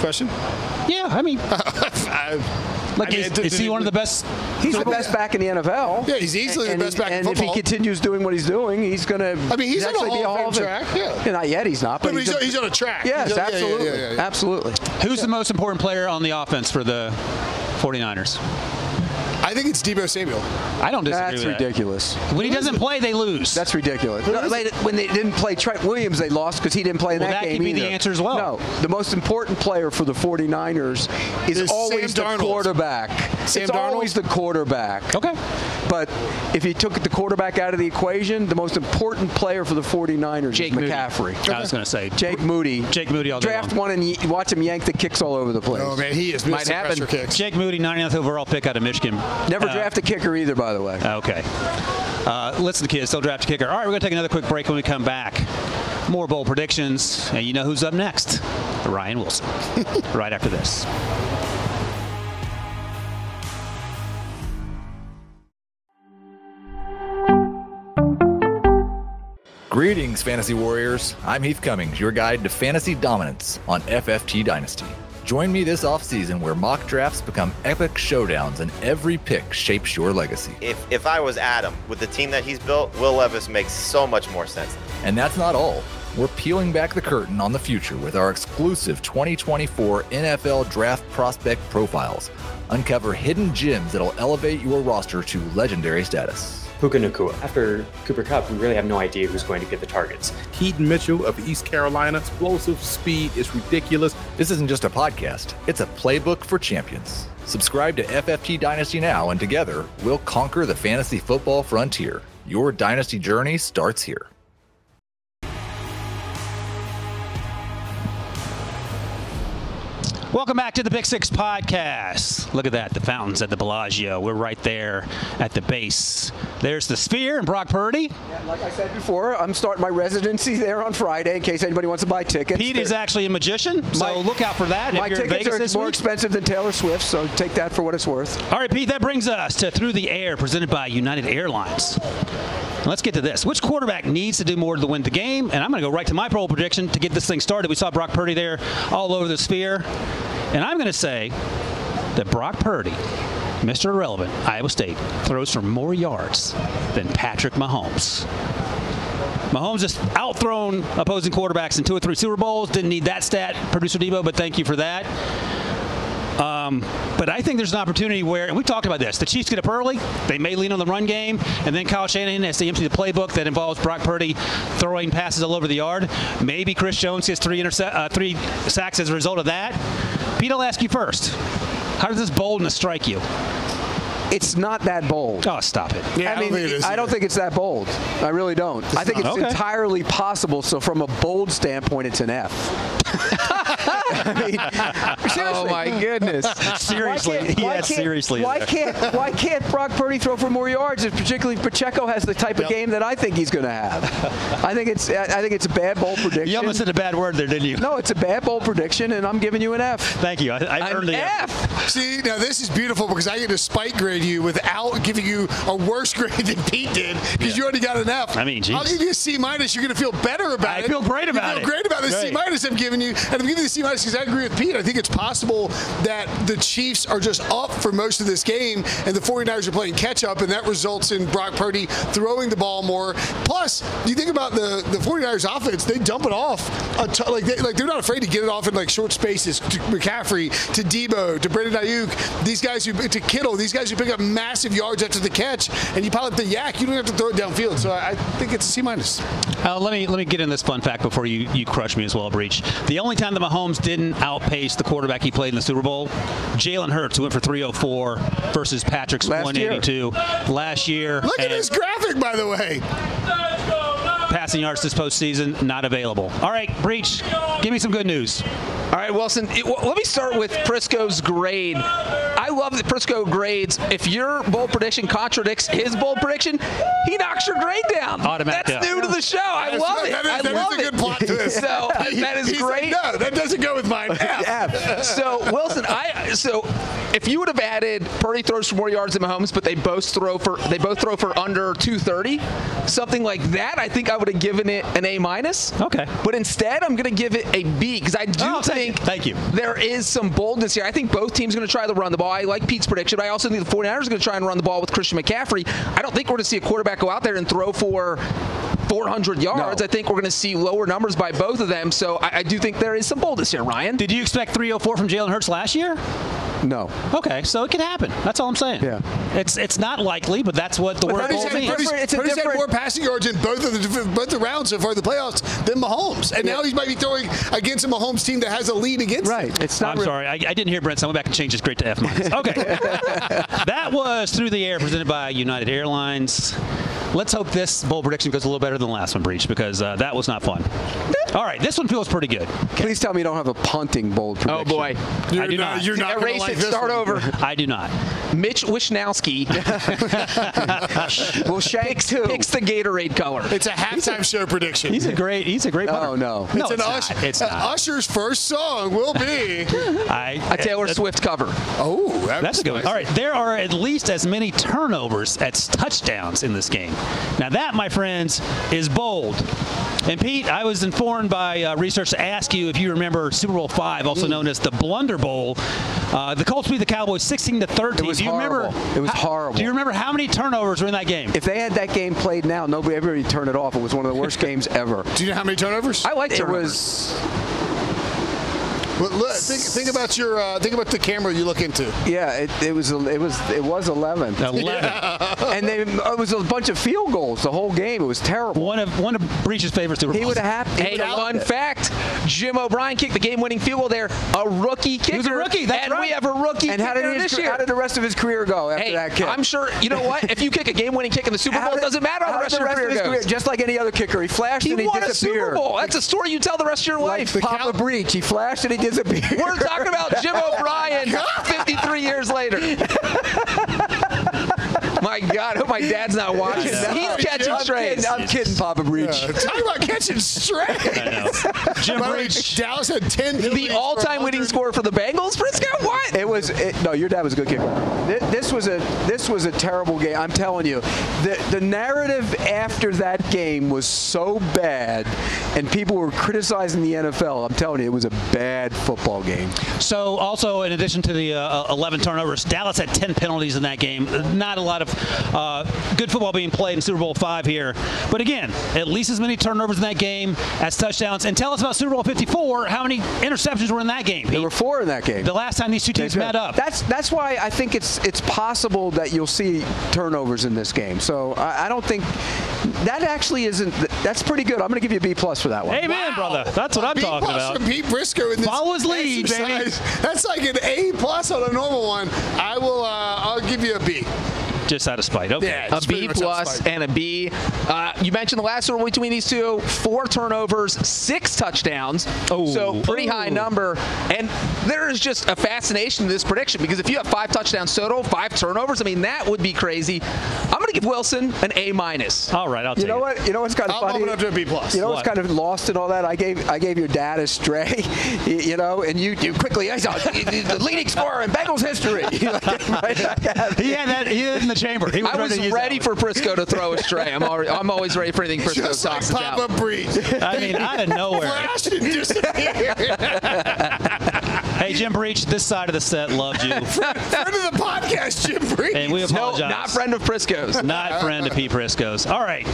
question? Yeah, I mean, I, like I mean, is, it- is he one of the best? He's the best back in the NFL. Yeah, he's easily the best back in And if he continues doing what he's doing, he's going to. I mean, he's on a actually be a Hall Hall of of Fame Fame. track, yeah. Not yet, he's not. But but he's, a- on, he's on a track. Yes, He's on- yeah, yeah, absolutely, yeah, yeah, yeah. absolutely. Who's the most important player on the offense for the 49ers? I think it's Deebo Samuel. I don't disagree That's with that. ridiculous. When he doesn't play, they lose. That's ridiculous. No, they- when they didn't play Trent Williams, they lost because he didn't play in Well, that, that game could be the answer as well. No, the most important player for the 49ers is Is always Sam the Darnold. quarterback. Sam it's Darnold? always the quarterback. okay. But if you took the quarterback out of the equation, the most important player for the 49ers Jake is Moody. McCaffrey. I was going to say Jake Moody. Jake Moody all day Draft long. one and y- watch him yank the kicks all over the place. Oh man, he is Might missing happen. pressure kicks. Jake Moody, 99th overall pick out of Michigan. Never Uh, draft a kicker either, by the way. Okay. Uh, listen, kids, still draft a kicker. All right, we're going to take another quick break when we come back. More bowl predictions, and you know who's up next? Ryan Wilson. right after this. Greetings, Fantasy Warriors. I'm Heath Cummings, your guide to fantasy dominance on FFT Dynasty. Join me this offseason where mock drafts become epic showdowns and every pick shapes your legacy. If if I was Adam with the team that he's built, Will Levis makes so much more sense. And that's not all. We're peeling back the curtain on the future with our exclusive 2024 NFL Draft Prospect Profiles. Uncover hidden gems that'll elevate your roster to legendary status. Puka Nacua. After Cooper Kupp, we really have no idea who's going to get the targets. Keaton Mitchell of East Carolina. Explosive speed is ridiculous. This isn't just a podcast, it's a playbook for champions. Subscribe to FFT Dynasty now, and together we'll conquer the fantasy football frontier. Your dynasty journey starts here. Welcome back to the Pick Six Podcast. Look at that, the fountains at the Bellagio. We're right there at the base. There's the Sphere and Brock Purdy. Like I said before, I'm starting my residency there on Friday in case anybody wants to buy tickets. Pete is actually a magician, so My- look out for that. My if you're in tickets are more week. expensive than Taylor Swift, so take that for what it's worth. All right, Pete, that brings us to Through the Air, presented by United Airlines. Let's get to this. Which quarterback needs to do more to win the game? And I'm going to go right to my poll prediction to get this thing started. We saw Brock Purdy there all over the sphere. And I'm going to say that Brock Purdy, Mr. Irrelevant, Iowa State, throws for more yards than Patrick Mahomes. Mahomes just outthrown opposing quarterbacks in two or three Super Bowls. Didn't need that stat, producer Debo, but thank you for that. Um, but I think there's an opportunity where, and we talked about this, the Chiefs get up early, they may lean on the run game, and then Kyle Shanahan has to empty the playbook that involves Brock Purdy throwing passes all over the yard. Maybe Chris Jones gets three, interce- uh, three sacks as a result of that. Pete, I'll ask you first. How does this boldness strike you? It's not that bold. Oh, stop it. Yeah, I, I mean, don't think it is. I don't think it's that bold. I really don't. I think it's. Okay. entirely possible. So, from a bold standpoint, it's an F. I mean. Oh my goodness. Seriously. Why can't- yeah, why seriously. Why can't Why can't Brock Purdy throw for more yards? If particularly Pacheco has the type of game that I think he's going to have. I think it's I think it's a bad bold prediction. You almost said a bad word there, didn't you? no, it's a bad bold prediction, and I'm giving you an F. Thank you. I, I An earned the F. See, now this is beautiful because I get to spike grade you without giving you a worse grade than Pete did because you already got an F. I mean, geez. I'll give you a C minus. You're going to feel better about I it. feel great about you it. feel great about the C minus I'm giving you, and I'm giving you the C minus minus because I agree with Pete. I think it's possible that the Chiefs are just up for most of this game and the 49ers are playing catch up, and that results in Brock Purdy throwing the ball more. Plus, you think about the, the 49ers offense, they dump it off. Like, they, like, they're not afraid to get it off in like short spaces to McCaffrey, to Deebo, to Brandon Aiyuk, these guys who, to Kittle, these guys who pick up massive yards after the catch, and you pile up the YAC, you don't have to throw it downfield. So I, I think it's C minus. Uh, let me let me get in this fun fact before you, you crush me as well, Breech. The only time that Mahomes didn't outpace the quarterback he played in the Super Bowl, Jalen Hurts, who went for 304 versus Patrick's Last 182 last year. Look at and this graphic, by the way. Passing yards this postseason not available. All right, Breech, give me some good news. All right, Wilson. It, well, let me start with Prisco's grade. I love that Prisco grades. If your bold prediction contradicts his bold prediction, he knocks your grade down. Automatic That's down. new to the show. I That's- love it. that is- I that is love a it. good plot this. So that is He's like, great. no, that doesn't go with mine. F. So Wilson, I so if you would have added Purdy throws for more yards than Mahomes, but they both throw for they both throw for under 230, something like that, I think I would have given it an A minus. Okay. But instead, I'm going to give it a B because I do Oh, thank think you. Thank you. there is some boldness here. I think both teams are going to try to run the ball. I like Pete's prediction, I also think the 49ers are going to try and run the ball with Christian McCaffrey. I don't think we're going to see a quarterback go out there and throw for 400 yards. I think we're going to see lower numbers by both of them. So I, I do think there is some boldness here, Ryan. Did you expect 304 from Jalen Hurts last year? No. Okay, so it could happen. That's all I'm saying. Yeah. It's it's not likely, but that's what the But word Purdy's bold had, means. Purdy's, it's Purdy's had more passing yards in both of the both the rounds so far in the playoffs than Mahomes, and now he might be throwing against a Mahomes team that has a lead against. Him. Right. Him. It's not. I'm re- sorry, I, I didn't hear Brent, so I went back and changed his grade to F minus. Okay, that was through the air presented by United Airlines. Let's hope this bold prediction goes a little better than the last one, Breech, because uh, that was not fun. All right, this one feels pretty good. Please tell me you don't have a punting bold oh, prediction. Oh boy. You're I do not. not. You're not gonna Erase like it. Start one. over. I do not. Mitch Wishnowsky Well, Shank picks, too. picks the Gatorade color. It's a halftime show prediction. He's a great. He's a great. Oh, punter. Oh no. No, it's an it's Usher, not. It's not. Usher's first song will be. I, A Taylor Swift cover. Oh, That's a good one. All right, there are at least as many turnovers as touchdowns in this game. Now that, my friends, is bold. And Pete, I was informed by uh, research to ask you if you remember Super Bowl five, also known as the Blunder Bowl. Uh, the Colts beat the Cowboys 16 to 13. It was do you remember? horrible. It was how- horrible. Do you remember how many turnovers were in that game? If they had that game played now, nobody everybody would turn it off. It was one of the worst games ever. Do you know how many turnovers? I like It turnovers. was Well, look, think, think about your uh, think about the camera you look into. yeah. It, it was it was it was 11. 11. and they, it was a bunch of field goals the whole game. It was terrible. One of one of Breech's favorite Super Bowls. He would have had. Hey, fun fact: Jim O'Brien kicked the game-winning field goal there. A rookie kicker. was a rookie, that's and right. we have a rookie And how did, kicker his, this year. how did the rest of his career go after hey, that kick? I'm sure. You know what? if you kick a game-winning kick in the Super How Bowl, it doesn't matter how, the did rest of your of career his goes. Just like any other kicker, he flashed he and he won a. Super Bowl. That's a story you tell the rest of your life. Like life. Papa Breech, he flashed and he disappeared. We're talking about Jim O'Brien 53 years later. My God, I hope my dad's not watching. I know. He's catching I'm strays. kidding, I'm kidding, Papa Breech. Talk about catching straight. Jim By the Breech. Dallas had 10 The all-time winning score for the Bengals, Prisco? What? It was it, no. Your dad was a good kicker. This was a this was a terrible game. I'm telling you, the the narrative after that game was so bad, and people were criticizing the NFL. I'm telling you, it was a bad football game. So, also in addition to the uh, 11 turnovers, Dallas had 10 penalties in that game. Not a lot of uh, good football being played in Super Bowl five here. But again, at least as many turnovers in that game as touchdowns. And tell us about Super Bowl 54. How many interceptions were in that game? There Pete? were four in that game. The last time these two teams met up. That's that's why I think it's it's possible that you'll see turnovers in this game. So I, I don't think that actually isn't. That's pretty good. I'm going to give you a B plus for that one. Amen, brother. That's what I'm B talking plus about. from Pete Prisco in this Follow his lead, baby. That's like an A plus on a normal one. I will. Uh, I'll give you a B. Just out of spite. Okay. Yeah, a it's pretty B much plus outside. and a B. Uh, you mentioned the last one between these two: four turnovers, six touchdowns. Oh. so pretty high Oh. number. And there is just a fascination to this prediction because if you have five touchdowns total, five turnovers, I mean that would be crazy. I'm going to give Wilson an A minus. All right, I'll take You take know it. what? You know what's kind of I'll funny? bump it up to a B plus. You know What? what's kind of lost in all that? I gave I gave your dad a stray, you, you know, and you you quickly I saw the leading scorer in Bengals history. He had that. He had in the chamber. He was I was ready ready for Prisco to throw a stray. I'm already, I'm always ready for anything Prisco Just like tosses out. Breech. I mean, out of nowhere. Flash and disappear. Hey, Jim Breech, this side of the set loved you. Friend of the podcast, Jim Breech. And we No, apologize. not friend of Prisco's. Not friend of P. Prisco's. All right.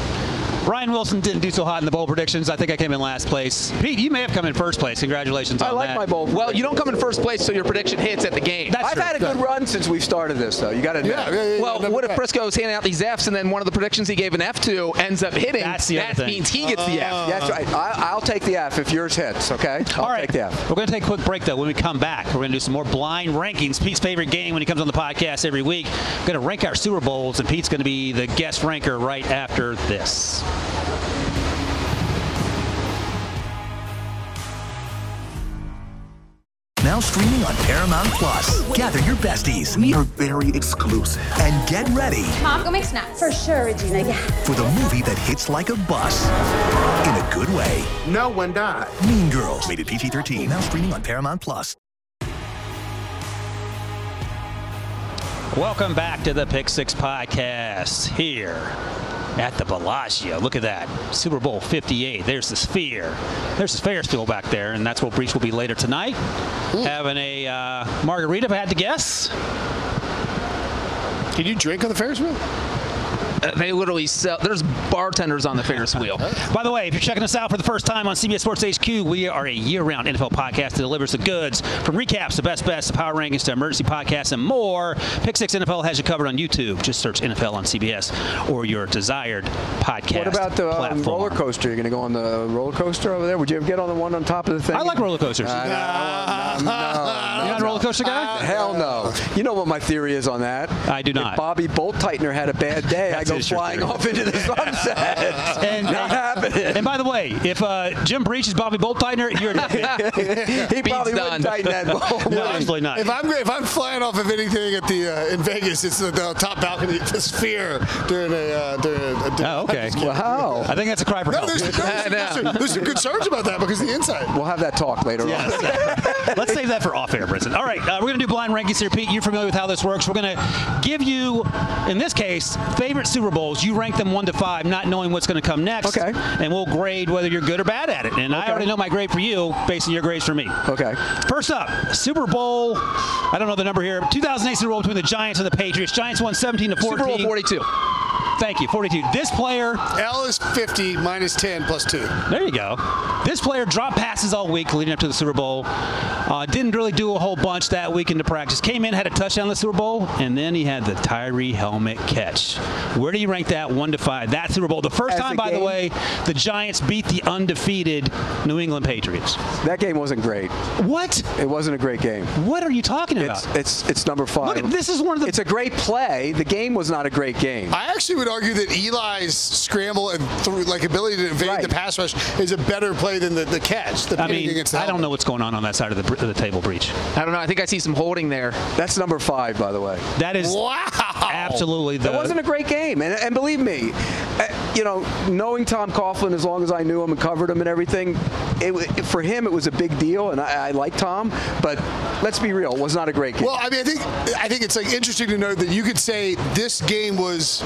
Ryan Wilson didn't do so hot in the bowl predictions. I think I came in last place. Pete, you may have come in first place. Congratulations on that. I on like that. my bowl. Well, you don't come in first place so your prediction hits at the game. That's I've true. had a good run since we started this, though. You got to admit. Yeah, yeah, yeah, Well, never what if bad. Prisco's handing out these Fs and then one of the predictions he gave an F to ends up hitting? That's the other that thing. means he gets the F. That's right. I, I'll take the F if yours hits. Okay. I'll All right. take the F. We're going to take a quick break, though. When we come back, we're going to do some more blind rankings. Pete's favorite game when he comes on the podcast every week. We're going to rank our Super Bowls, and Pete's going to be the guest ranker right after this. Now streaming on Paramount Plus. Gather your besties. We are very exclusive. And get ready Mom, go make snacks. For sure, Regina, yeah. for the movie that hits like a bus. In a good way. No one died. Mean Girls. Rated PG 13. Now streaming on Paramount Plus. Welcome back to the Pick Six Podcast here at the Bellagio. Look at that. Super Bowl 58. There's the Sphere. There's the Ferris wheel back there, and that's where Breech will be later tonight. Having a uh, margarita, if I had to guess. Can you drink on the Ferris wheel? Uh, they literally sell. There's bartenders on the Ferris wheel. By the way, if you're checking us out for the first time on CBS Sports HQ, we are a year-round NFL podcast that delivers the goods from recaps, the best bets to power rankings to emergency podcasts and more. Pick Six NFL has you covered on YouTube. Just search NFL on CBS or your desired podcast. What about the um, roller coaster? You're going to go on the roller coaster over there? Would you ever get on the one on top of the thing? I like roller coasters. Uh, no, I no, no, You're not a roller coaster guy? Hell no. You know what my theory is on that? I do not. If Bobby Bolt Tightener had a bad day, I That's go flying off into the sunset. and, not happening. and by the way, if uh, Jim Breech is Bobby Bolt Tightener, you're he probably wouldn't tighten that bolt. no, absolutely not. If I'm if I'm flying off of anything at the uh, in Vegas, it's the, the top balcony, of the Sphere during a uh, during a. a Oh, okay. Wow. I think that's a cry for No, help. there's, there's, there's, some- there's some concerns about that because the inside. We'll have that talk later on. Let's save that for off air, Brinson. All right, uh, we're going to do blind rankings here. Pete, you're familiar with how this works. We're going to give you, in this case, favorite Super Bowls. You rank them one to five, not knowing what's going to come next. Okay. And we'll grade whether you're good or bad at it. And I already know my grade for you based on your grades for me. Okay. First up, Super Bowl. I don't know the number here. 2008 Super Bowl between the Giants and the Patriots. Giants won 17 to 14. Super Bowl 42. Thank you, 42. This player L is 50 minus 10 plus 2. There you go. This player dropped passes all week leading up to the Super Bowl. Uh, didn't really do a whole bunch that week into practice. Came in, had a touchdown in the Super Bowl, and then he had the Tyree helmet catch. Where do you rank that one to five? That Super Bowl. The first As time, a by the way, the Giants beat the undefeated New England Patriots. That game wasn't great. What? It wasn't a great game. What are you talking about? It's it's it's number five. Look, at- this is one of the. It's a great play. The game was not a great game. I actually would argue that Eli's scramble and th- like ability to invade Right. the pass rush is a better play than the, the catch. The I mean, the I don't helmet. know what's going on on that side of the, of the table Breech. I don't know. I think I see some holding there. That's number five, by the way. That is Wow. absolutely the. It wasn't a great game, and, and believe me, uh, you know, knowing Tom Coughlin as long as I knew him and covered him and everything, it, wa- for him it was a big deal, and I, I like Tom. But let's be real, it was not a great game. Well, I mean, I think I think it's like interesting to note that you could say this game was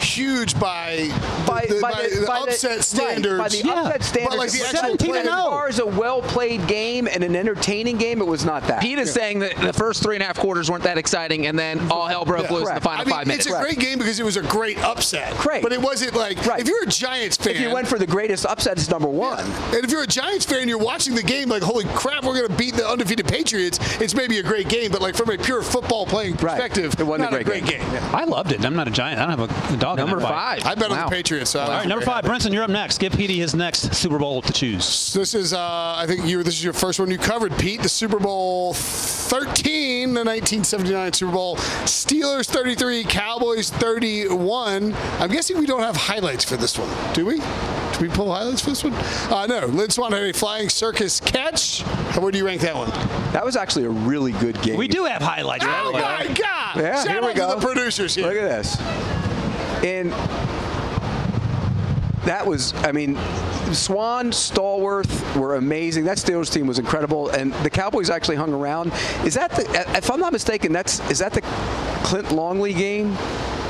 huge by by, the, by by the, the by the- upset right, standards. by the Yeah. upset standards, But like the actual 17 play, and as far as a well-played game and an entertaining game, it was not that. Pete is saying that the first three and a half quarters weren't that exciting, and then all hell broke Yeah. loose in the Correct. final I mean, five minutes. it's a great game because it was a great upset. Great. But it wasn't like Right. if you're a Giants fan. if you went for the greatest upset, it's number one. and if you're a Giants fan, and you're watching the game like, holy crap, we're going to beat the undefeated Patriots. It's maybe a great game, but like from a pure football playing Right. perspective, It wasn't not a great game. game. I loved it. I'm not a giant. I don't have a dog. in Number that fight. five. I bet on the Patriots. So I All number five, happy. Brinson, you're up next. Give Petey his next Super Bowl to choose. This is, uh, I think you. This is your first one you covered, Pete. The Super Bowl 13, the 1979 Super Bowl. Steelers 33, Cowboys 31. I'm guessing we don't have highlights for this one, do we? Do we pull highlights for this one? Uh, no. Lynn Swann had a flying circus catch. Where do you rank that one? That was actually a really good game. We do have highlights. Oh way. my God! Yeah, Shout here we go. to the producers here. Look at this. And that was, I mean, Swann, Stallworth were amazing. That Steelers team was incredible, and the Cowboys actually hung around. Is that the? If I'm not mistaken, that's is that the Clint Longley game?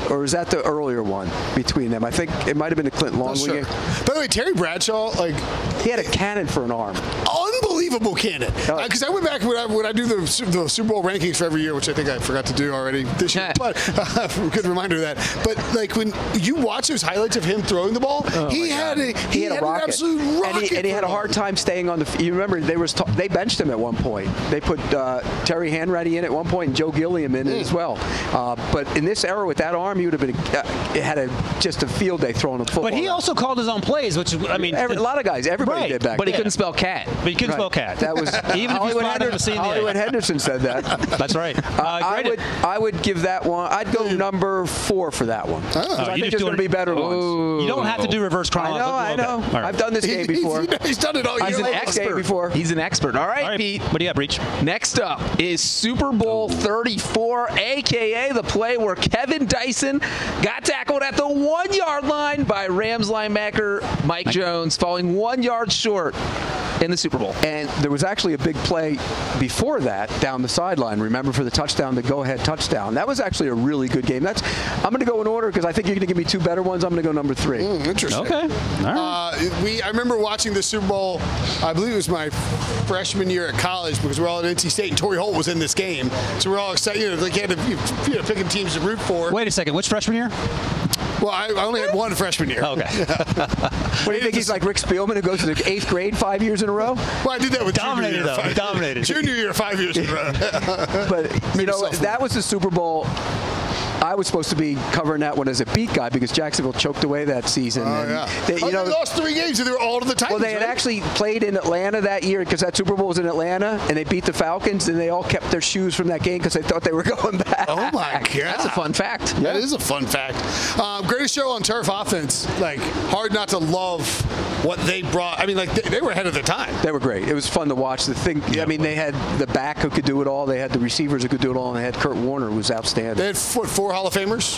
or is that the earlier one between them? I think it might have been the Clinton Not Longley sure. game. By the way, Terry Bradshaw, like He had a cannon for an arm. unbelievable cannon. Because I went back when I, when I do the, the Super Bowl rankings for every year, which I think I forgot to do already this year. but uh, good reminder of that. But like when you watch those highlights of him throwing the ball, he had a he, He had a an rocket, absolute and rocket, he, and he had a hard time staying on the. f- You remember they was t- they benched him at one point. They put uh, Terry Hanratty in at one point and Joe Gilliam in it as well. Uh, but in this era with that arm, he would have been uh, it had a, just a field day throwing a football. But he also called his own plays, which I mean, Every- a lot of guys, everybody Right. did back. But he then. couldn't spell cat. But he couldn't Right. spell cat. That was Even if you Hollywood, spotted him Henderson, the Hollywood. Henderson said that. That's right. Uh, I would I would give that one. I'd go number four for that one. Oh, I you think just there's going to be better ones. You don't have to do reverse chronology. I know, I know. Okay. All right. I've done this game before. He's done it all I've He's an done this game expert. before. He's an expert. All right, Pete. What do you got, Breech? Next up is Super Bowl 34, aka the play where Kevin Dyson got tackled at the one yard line by Rams linebacker Mike Jones, falling one yard short in the Super Bowl. And there was actually a big play before that down the sideline. Remember for the touchdown, the go-ahead touchdown. That was actually a really good game. That's I'm going to go in order because I think you're going to give me two better ones. I'm going to go number three. Mm, interesting. Okay. Uh, we, I remember watching the Super Bowl. I believe it was my freshman year at college because we're all at NC State and Torry Holt was in this game, so we're all excited. You know, like you had to, you know, picking teams to root for. Wait a second. Which freshman year? Well, I, I only had one freshman year. Okay. What do you think? He's like Rick Spielman who goes to the eighth grade five years in a row. Well, I did that with Dominated, junior year. though. Five, Dominated. Junior year, five years in a row. but you know that was the Super Bowl. I was supposed to be covering that one as a beat guy because Jacksonville choked away that season. Oh, and yeah. they, Oh, know, they lost three games and they were all to the Titans. well, they had right? actually played in Atlanta that year because that Super Bowl was in Atlanta, and they beat the Falcons, and they all kept their shoes from that game because they thought they were going back. Oh my god, That's a fun fact. Yeah. That is a fun fact. Um, greatest show on turf offense. Like hard not to love what they brought. I mean, like they, they were ahead of their time. They were great. It was fun to watch. The thing, I mean, they had the back who could do it all. They had the receivers who could do it all, and they had Kurt Warner who was outstanding. They had what, four Hall of Famers,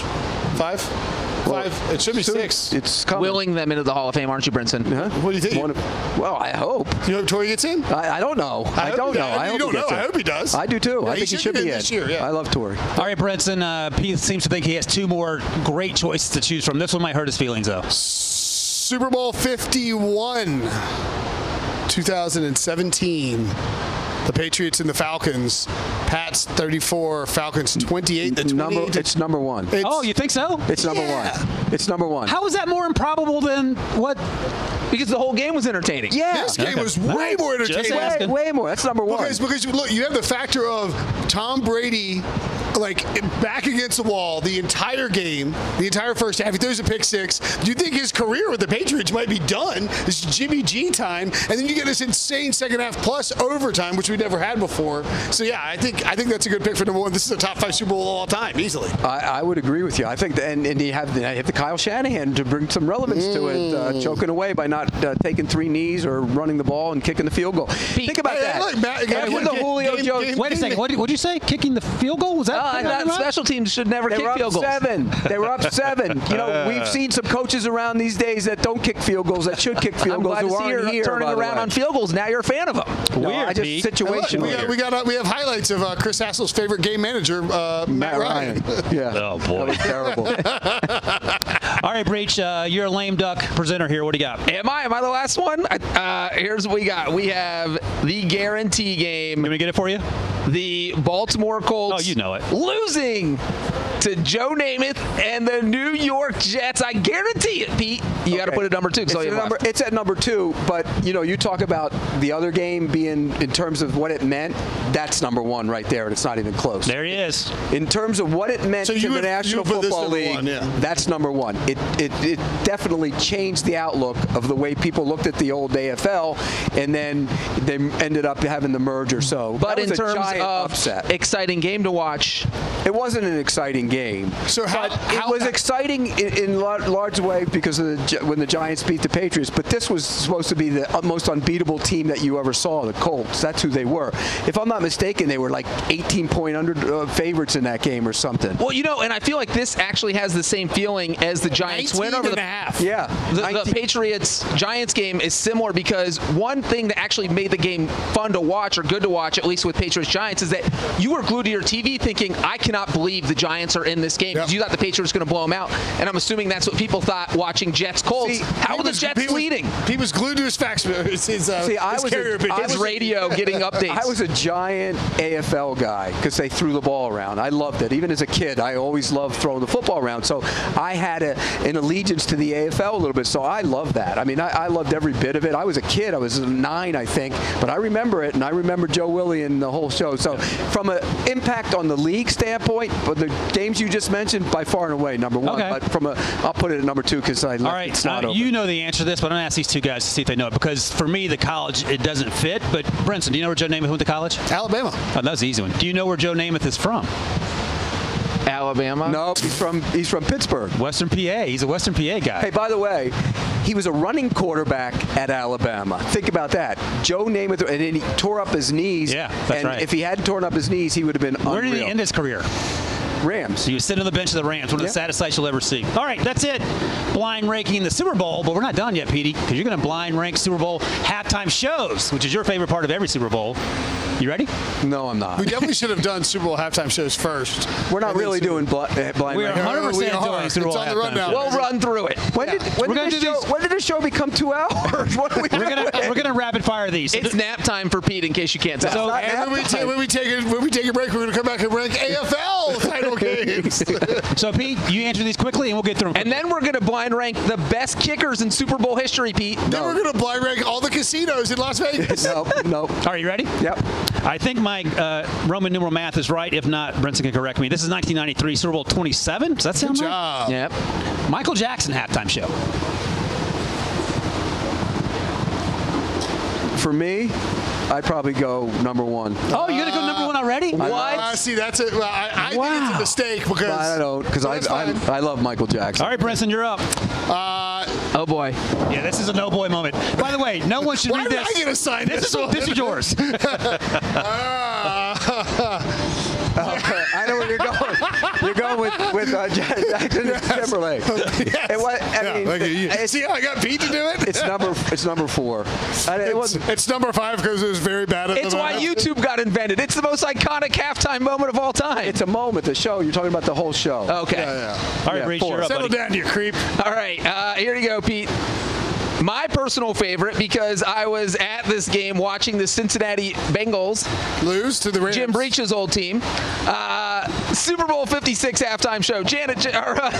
five, five. It should be six. It's coming. Willing them into the Hall of Fame, aren't you, Brinson? What do you think? Of- well, I hope. You hope Torry gets in? I, I don't know. I, hope don't know. does. I You hope don't he know. I hope he does. I do too. Yeah, I he think he should should be in in. this year, yeah. I love Torry. All right, Brinson. Uh, Pete seems to think he has two more great choices to choose from. This one might hurt his feelings, though. Super Bowl 51, 2017. The Patriots and the Falcons. Pats 34, Falcons 28. The 28. Number, it's number one. It's- oh, you think so? It's number one. It's number one. How is that more improbable than what? Because the whole game was entertaining. Yeah. This game Okay. was way more entertaining. way, way more. That's number one. Because, because look, you have the factor of Tom Brady, like back against the wall the entire game, the entire first half. He throws a pick six. Do you think his career with the Patriots might be done? It's Jimmy G time, and then you get this insane second half plus overtime, which we never had before. So yeah, I think I think that's a good pick for number one. This is a top five Super Bowl of all time, easily. I, I would agree with you. I think, that, and, and you have the, you have the Kyle Shanahan to bring some relevance to it, Mm. uh, choking away by not uh, taking three knees or running the ball and kicking the field goal. Think about Hey, that. look, Matt, again, After the game- Julio game- Jones. game- Wait a second. What did you say? Kicking the field goal? Was that? Uh, that special teams should never They kick were up field goals. seven. They were up seven. You know, we've seen some coaches around these days that don't kick field goals that should kick field I'm goals glad to see you're here. turning around on field goals. Now you're a fan of them. No, Weird, I just Pete. And look, situation. we got, we got uh, we have highlights of uh, Chris Hassel's favorite game manager, uh, Matt, Ryan. yeah. Oh boy. That was terrible. All right, Breech. Uh, you're a lame duck presenter here. What do you got? Am I? Am I the last one? Uh, here's what we got. We have the guarantee game. Let me get it for you. The Baltimore Colts. Oh, you know it. Losing to Joe Namath and the New York Jets. I guarantee it, Pete. You got to put it number two. It's, So at number, it's at number two, but you know, you talk about the other game being in terms of what it meant. That's number one right there, and it's not even close. There he is. In terms of what it meant So to you the would- National you would put this Football League, one, yeah. that's number one. It, it it definitely changed the outlook of the way people looked at the old AFL, and then they ended up having the merger. So, But that in was a terms giant of upset. exciting game to watch, It wasn't an exciting game. So how- how- it was exciting in, in large way because of the, when the Giants beat the Patriots. But this was supposed to be the most unbeatable team that you ever saw, the Colts. That's who they were. If I'm not mistaken, they were like 18 point under uh, favorites in that game or something. well, you know, and I feel like this actually has the same feeling as the Giants win 19 over and the a half. Yeah, The, the Patriots Giants game is similar because one thing that actually made the game fun to watch or good to watch, at least with Patriots Giants, is that you were glued to your TV thinking, I cannot cannot believe the Giants are in this game because you thought the Patriots were going to blow them out, and I'm assuming that's what people thought watching Jets Colts. How are the Jets he was- leading? He was glued to his fax. His, his, uh, See, I his was carrier a, pigeon. I was a- I was a giant AFL guy because they threw the ball around. I loved it. Even as a kid, I always loved throwing the football around. So I had a, an allegiance to the AFL a little bit. So I love that. I mean, I, I loved every bit of it. I was a kid. I was nine, I think, but I remember it, and I remember Joe Willie and the whole show. So from an impact on the league standpoint, but the games you just mentioned, by far and away, number one. Okay. But from a, I'll put it at number two because I left All right, it's not uh, you know the answer to this, but I'm going to ask these two guys to see if they know it. Because for me, the college, it doesn't fit. But Brinson, do you know where Joe Namath went to college? Alabama. Oh, that was the easy one. Do you know where Joe Namath is from? Alabama? No, he's from he's from Pittsburgh. Western PA. He's a Western PA guy. Hey, by the way, he was a running quarterback at Alabama. Think about that. Joe Namath, and then he tore up his knees. Yeah, that's and right. if he hadn't torn up his knees, he would have been Where did he end his career? Rams. He was sitting on the bench of the Rams, one of the saddest sights you'll ever see. All right, that's it. Blind ranking the Super Bowl, but we're not done yet, Petey, because you're going to blind rank Super Bowl halftime shows, which is your favorite part of every Super Bowl. You ready? No, I'm not. We definitely should have done Super Bowl halftime shows first. We're not really Super- doing bl- uh, blind. We are 100% we doing are. Super Bowl It's on the halftime rundown. shows. We'll run through it. When did when did gonna this show these- when did this show become two hours? What are we We're gonna we're gonna rapid fire these. It's nap time for Pete, in case you can't tell. So- And when we, ta- when we take a, when we take a break, we're going to come back and rank AFL title games. so Pete, you answer these quickly, and we'll get through them. and then we're going to blind rank the best kickers in Super Bowl history, Pete. then we're going to blind rank all the casinos in Las Vegas. no, no. Are you ready? Yep. I think my uh, Roman numeral math is right. If not, Brinson can correct me. This is 1993 Super Bowl 27. Does that sound Good right? job. Yep. Michael Jackson halftime show. For me, I'd probably go number one. Oh, you're gonna go number one already? Uh, see, that's it. Well, I, I think it's a mistake because But I don't because I, I. I love Michael Jackson. All right, Brinson, you're up. Uh, Oh boy. Yeah, this is a no boy moment. By the way, no one should Why read did this. I get assigned this? this is one? this is yours. uh, I know where you're going. You're with with uh, Jackson Timberlake. yes. It was, I Yeah, mean, look at you. it's, See how I got Pete to do it? it's number it's number four. And it It's, wasn't. it's number five because it was very bad at It's the why moment. YouTube got invented. It's the most iconic halftime moment of all time. It's a moment. The show. You're talking about the whole show. okay. Yeah, yeah. All right, Yeah, Reach, you're up, Settle buddy. down, you creep. All right, uh, here you go, Pete. My personal favorite because I was at this game watching the Cincinnati Bengals, Lose to the Rams. Jim Breach's old team. Uh, Super Bowl 56 halftime show. Janet, J- or, uh,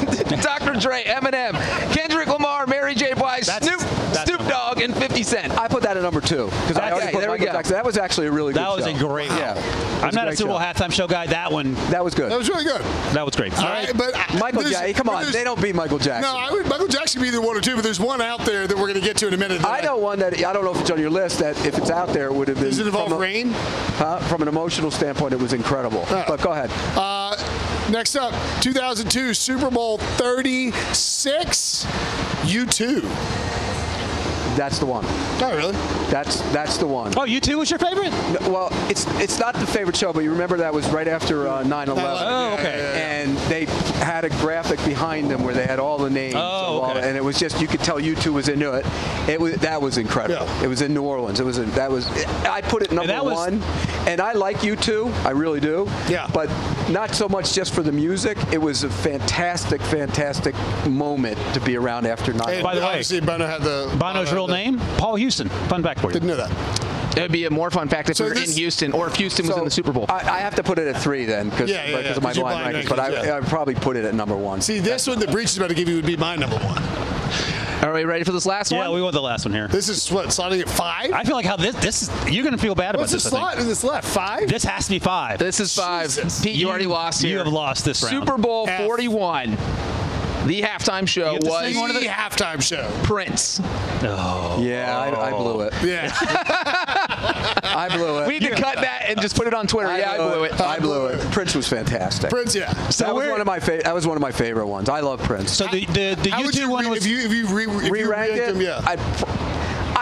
Dr. Dre, Eminem, Kendrick Lamar, Mary J. Blige, That's- Snoop, that's Snoop Dogg, and 50 Cent. I put that at number two because I Okay, already put there we Michael go. Jackson. That was actually a really good one. That was show. a great. Yeah, I'm not a great Super Bowl halftime show guy. That one, That was good. That was really good. that was great. All right, but Michael Jackson. Come on, they don't beat Michael Jackson. No, I would, Michael Jackson could be either one or two, but there's one out there that we're going to get to in a minute. I know one that I don't know if it's on your list. That if it's out there, it would have been. Does it involve from a- rain? Huh? From an emotional standpoint, it was incredible. Oh. But go ahead. Uh, next up, 2002 Super Bowl 36, U2. That's the one. Oh, really? That's that's the one. Oh, you two was your favorite? No, well, it's it's not the favorite show, but you remember that was right after uh, 9/11. Oh, okay. And they had a graphic behind them where they had all the names. Oh, of all- and it was just you could tell U2 was into it. It was that was incredible. Yeah. It was in New Orleans. It was a, that was I put it number that was- one. And I like U2. I really do. Yeah. But not so much just for the music. It was a fantastic, fantastic moment to be around after 9/11. And By the way, obviously Bono had the Bono's had real name? Paul Hewson. Fun fact for you. Didn't know that. It would be a more fun fact if So we were in Houston or if Houston was in the Super Bowl. I, I have to put it at three then because Yeah, yeah, yeah, of my you blind blind rankings. But I, yeah. I'd probably put it at number one. See, this one the Breech is about to give you would be my number one. Are we ready for this last one? Yeah, we want the last one here. This is what slotting at five. I feel like how this this is, you're gonna feel bad about this. What's the this. I think. slot in this left? Five. This has to be five. This is five. Jesus. Pete, you, already lost here. You have lost this round. Super Bowl F. 41. The halftime show You was sing one of the halftime show. Prince. Oh. Yeah, I, I blew it. Yeah. I blew it. We need to cut that and just put it on Twitter. yeah, I blew it. I blew it. Prince was fantastic. Prince, yeah. So that was one of my fa- that was one of my favorite ones. I love Prince. So the the, the How would U2 you one re- was if you if you re, if you Re-ranked ranked it. them, yeah. I'd pr-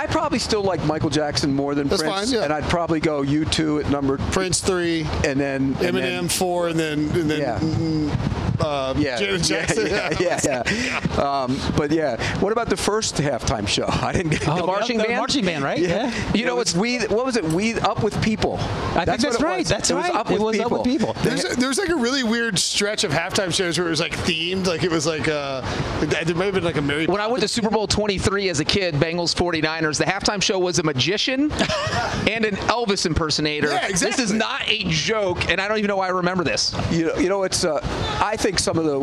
I probably still like Michael Jackson more than That's Prince, fine, yeah. and I'd probably go U two at number Prince three, and then and Eminem then- four, and then and then Yeah. mm, uh, Yeah, Janet yeah, Jackson. yeah, yeah, yeah. Um, but yeah, what about the first halftime show? I didn't get Oh, the marching the band? marching band, right? Yeah. Yeah. You know, it's we. What was it? We up with people. I think that's what it right. That's it was right. Up It with was Up with People. There's, a, there's like a really weird stretch of halftime shows where it was like themed, like it was like uh, there may have been like a Mary. When I went to Super Bowl 23 as a kid, Bengals 49ers, the halftime show was a magician and an Elvis impersonator. Yeah, This is not a joke, and I don't even know why I remember this. You know, you know, it's. Uh, I think some of the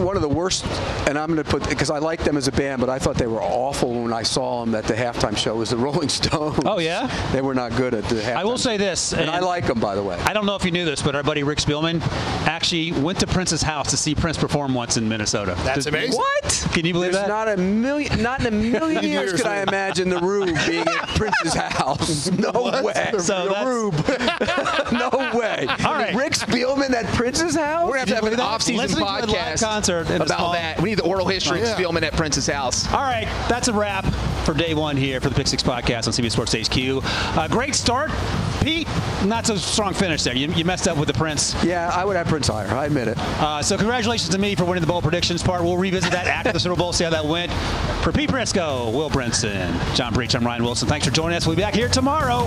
one of the worst, and I'm going to put because I like them as a band, but I thought they were awful when I saw them at the halftime show. Was the Rolling Stones? Oh, yeah? they were not good at the halftime. I will say this, and, I like them by the way. I don't know if you knew this, but our buddy Rick Spielman actually went to Prince's house to see Prince perform once in Minnesota. That's Did- amazing. What? Can you believe There's that? not a million, not in a million years could I imagine the Rube being at Prince's house. No way. So the Rube. no way. All right. Rick Spielman at Prince's house. We're going to have to have an off-season Listening live podcast concert about that. We need the oral history Yeah. of Spielman at Prince's house. All right, that's a wrap for day one here for the Pick Six podcast on CBS Sports HQ. Uh, great start, Pete. Not so strong finish there. You, you messed up with the Prince. Yeah, I would have Prince higher. I admit it. Uh, so congratulations to me for winning the bowl predictions part. We'll revisit that after the Super Bowl, see how that went. For Pete Prisco, Will Brinson, John Breech, I'm Ryan Wilson. Thanks for joining us. We'll be back here tomorrow.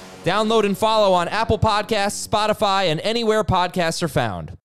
Download and follow on Apple Podcasts, Spotify, and anywhere podcasts are found.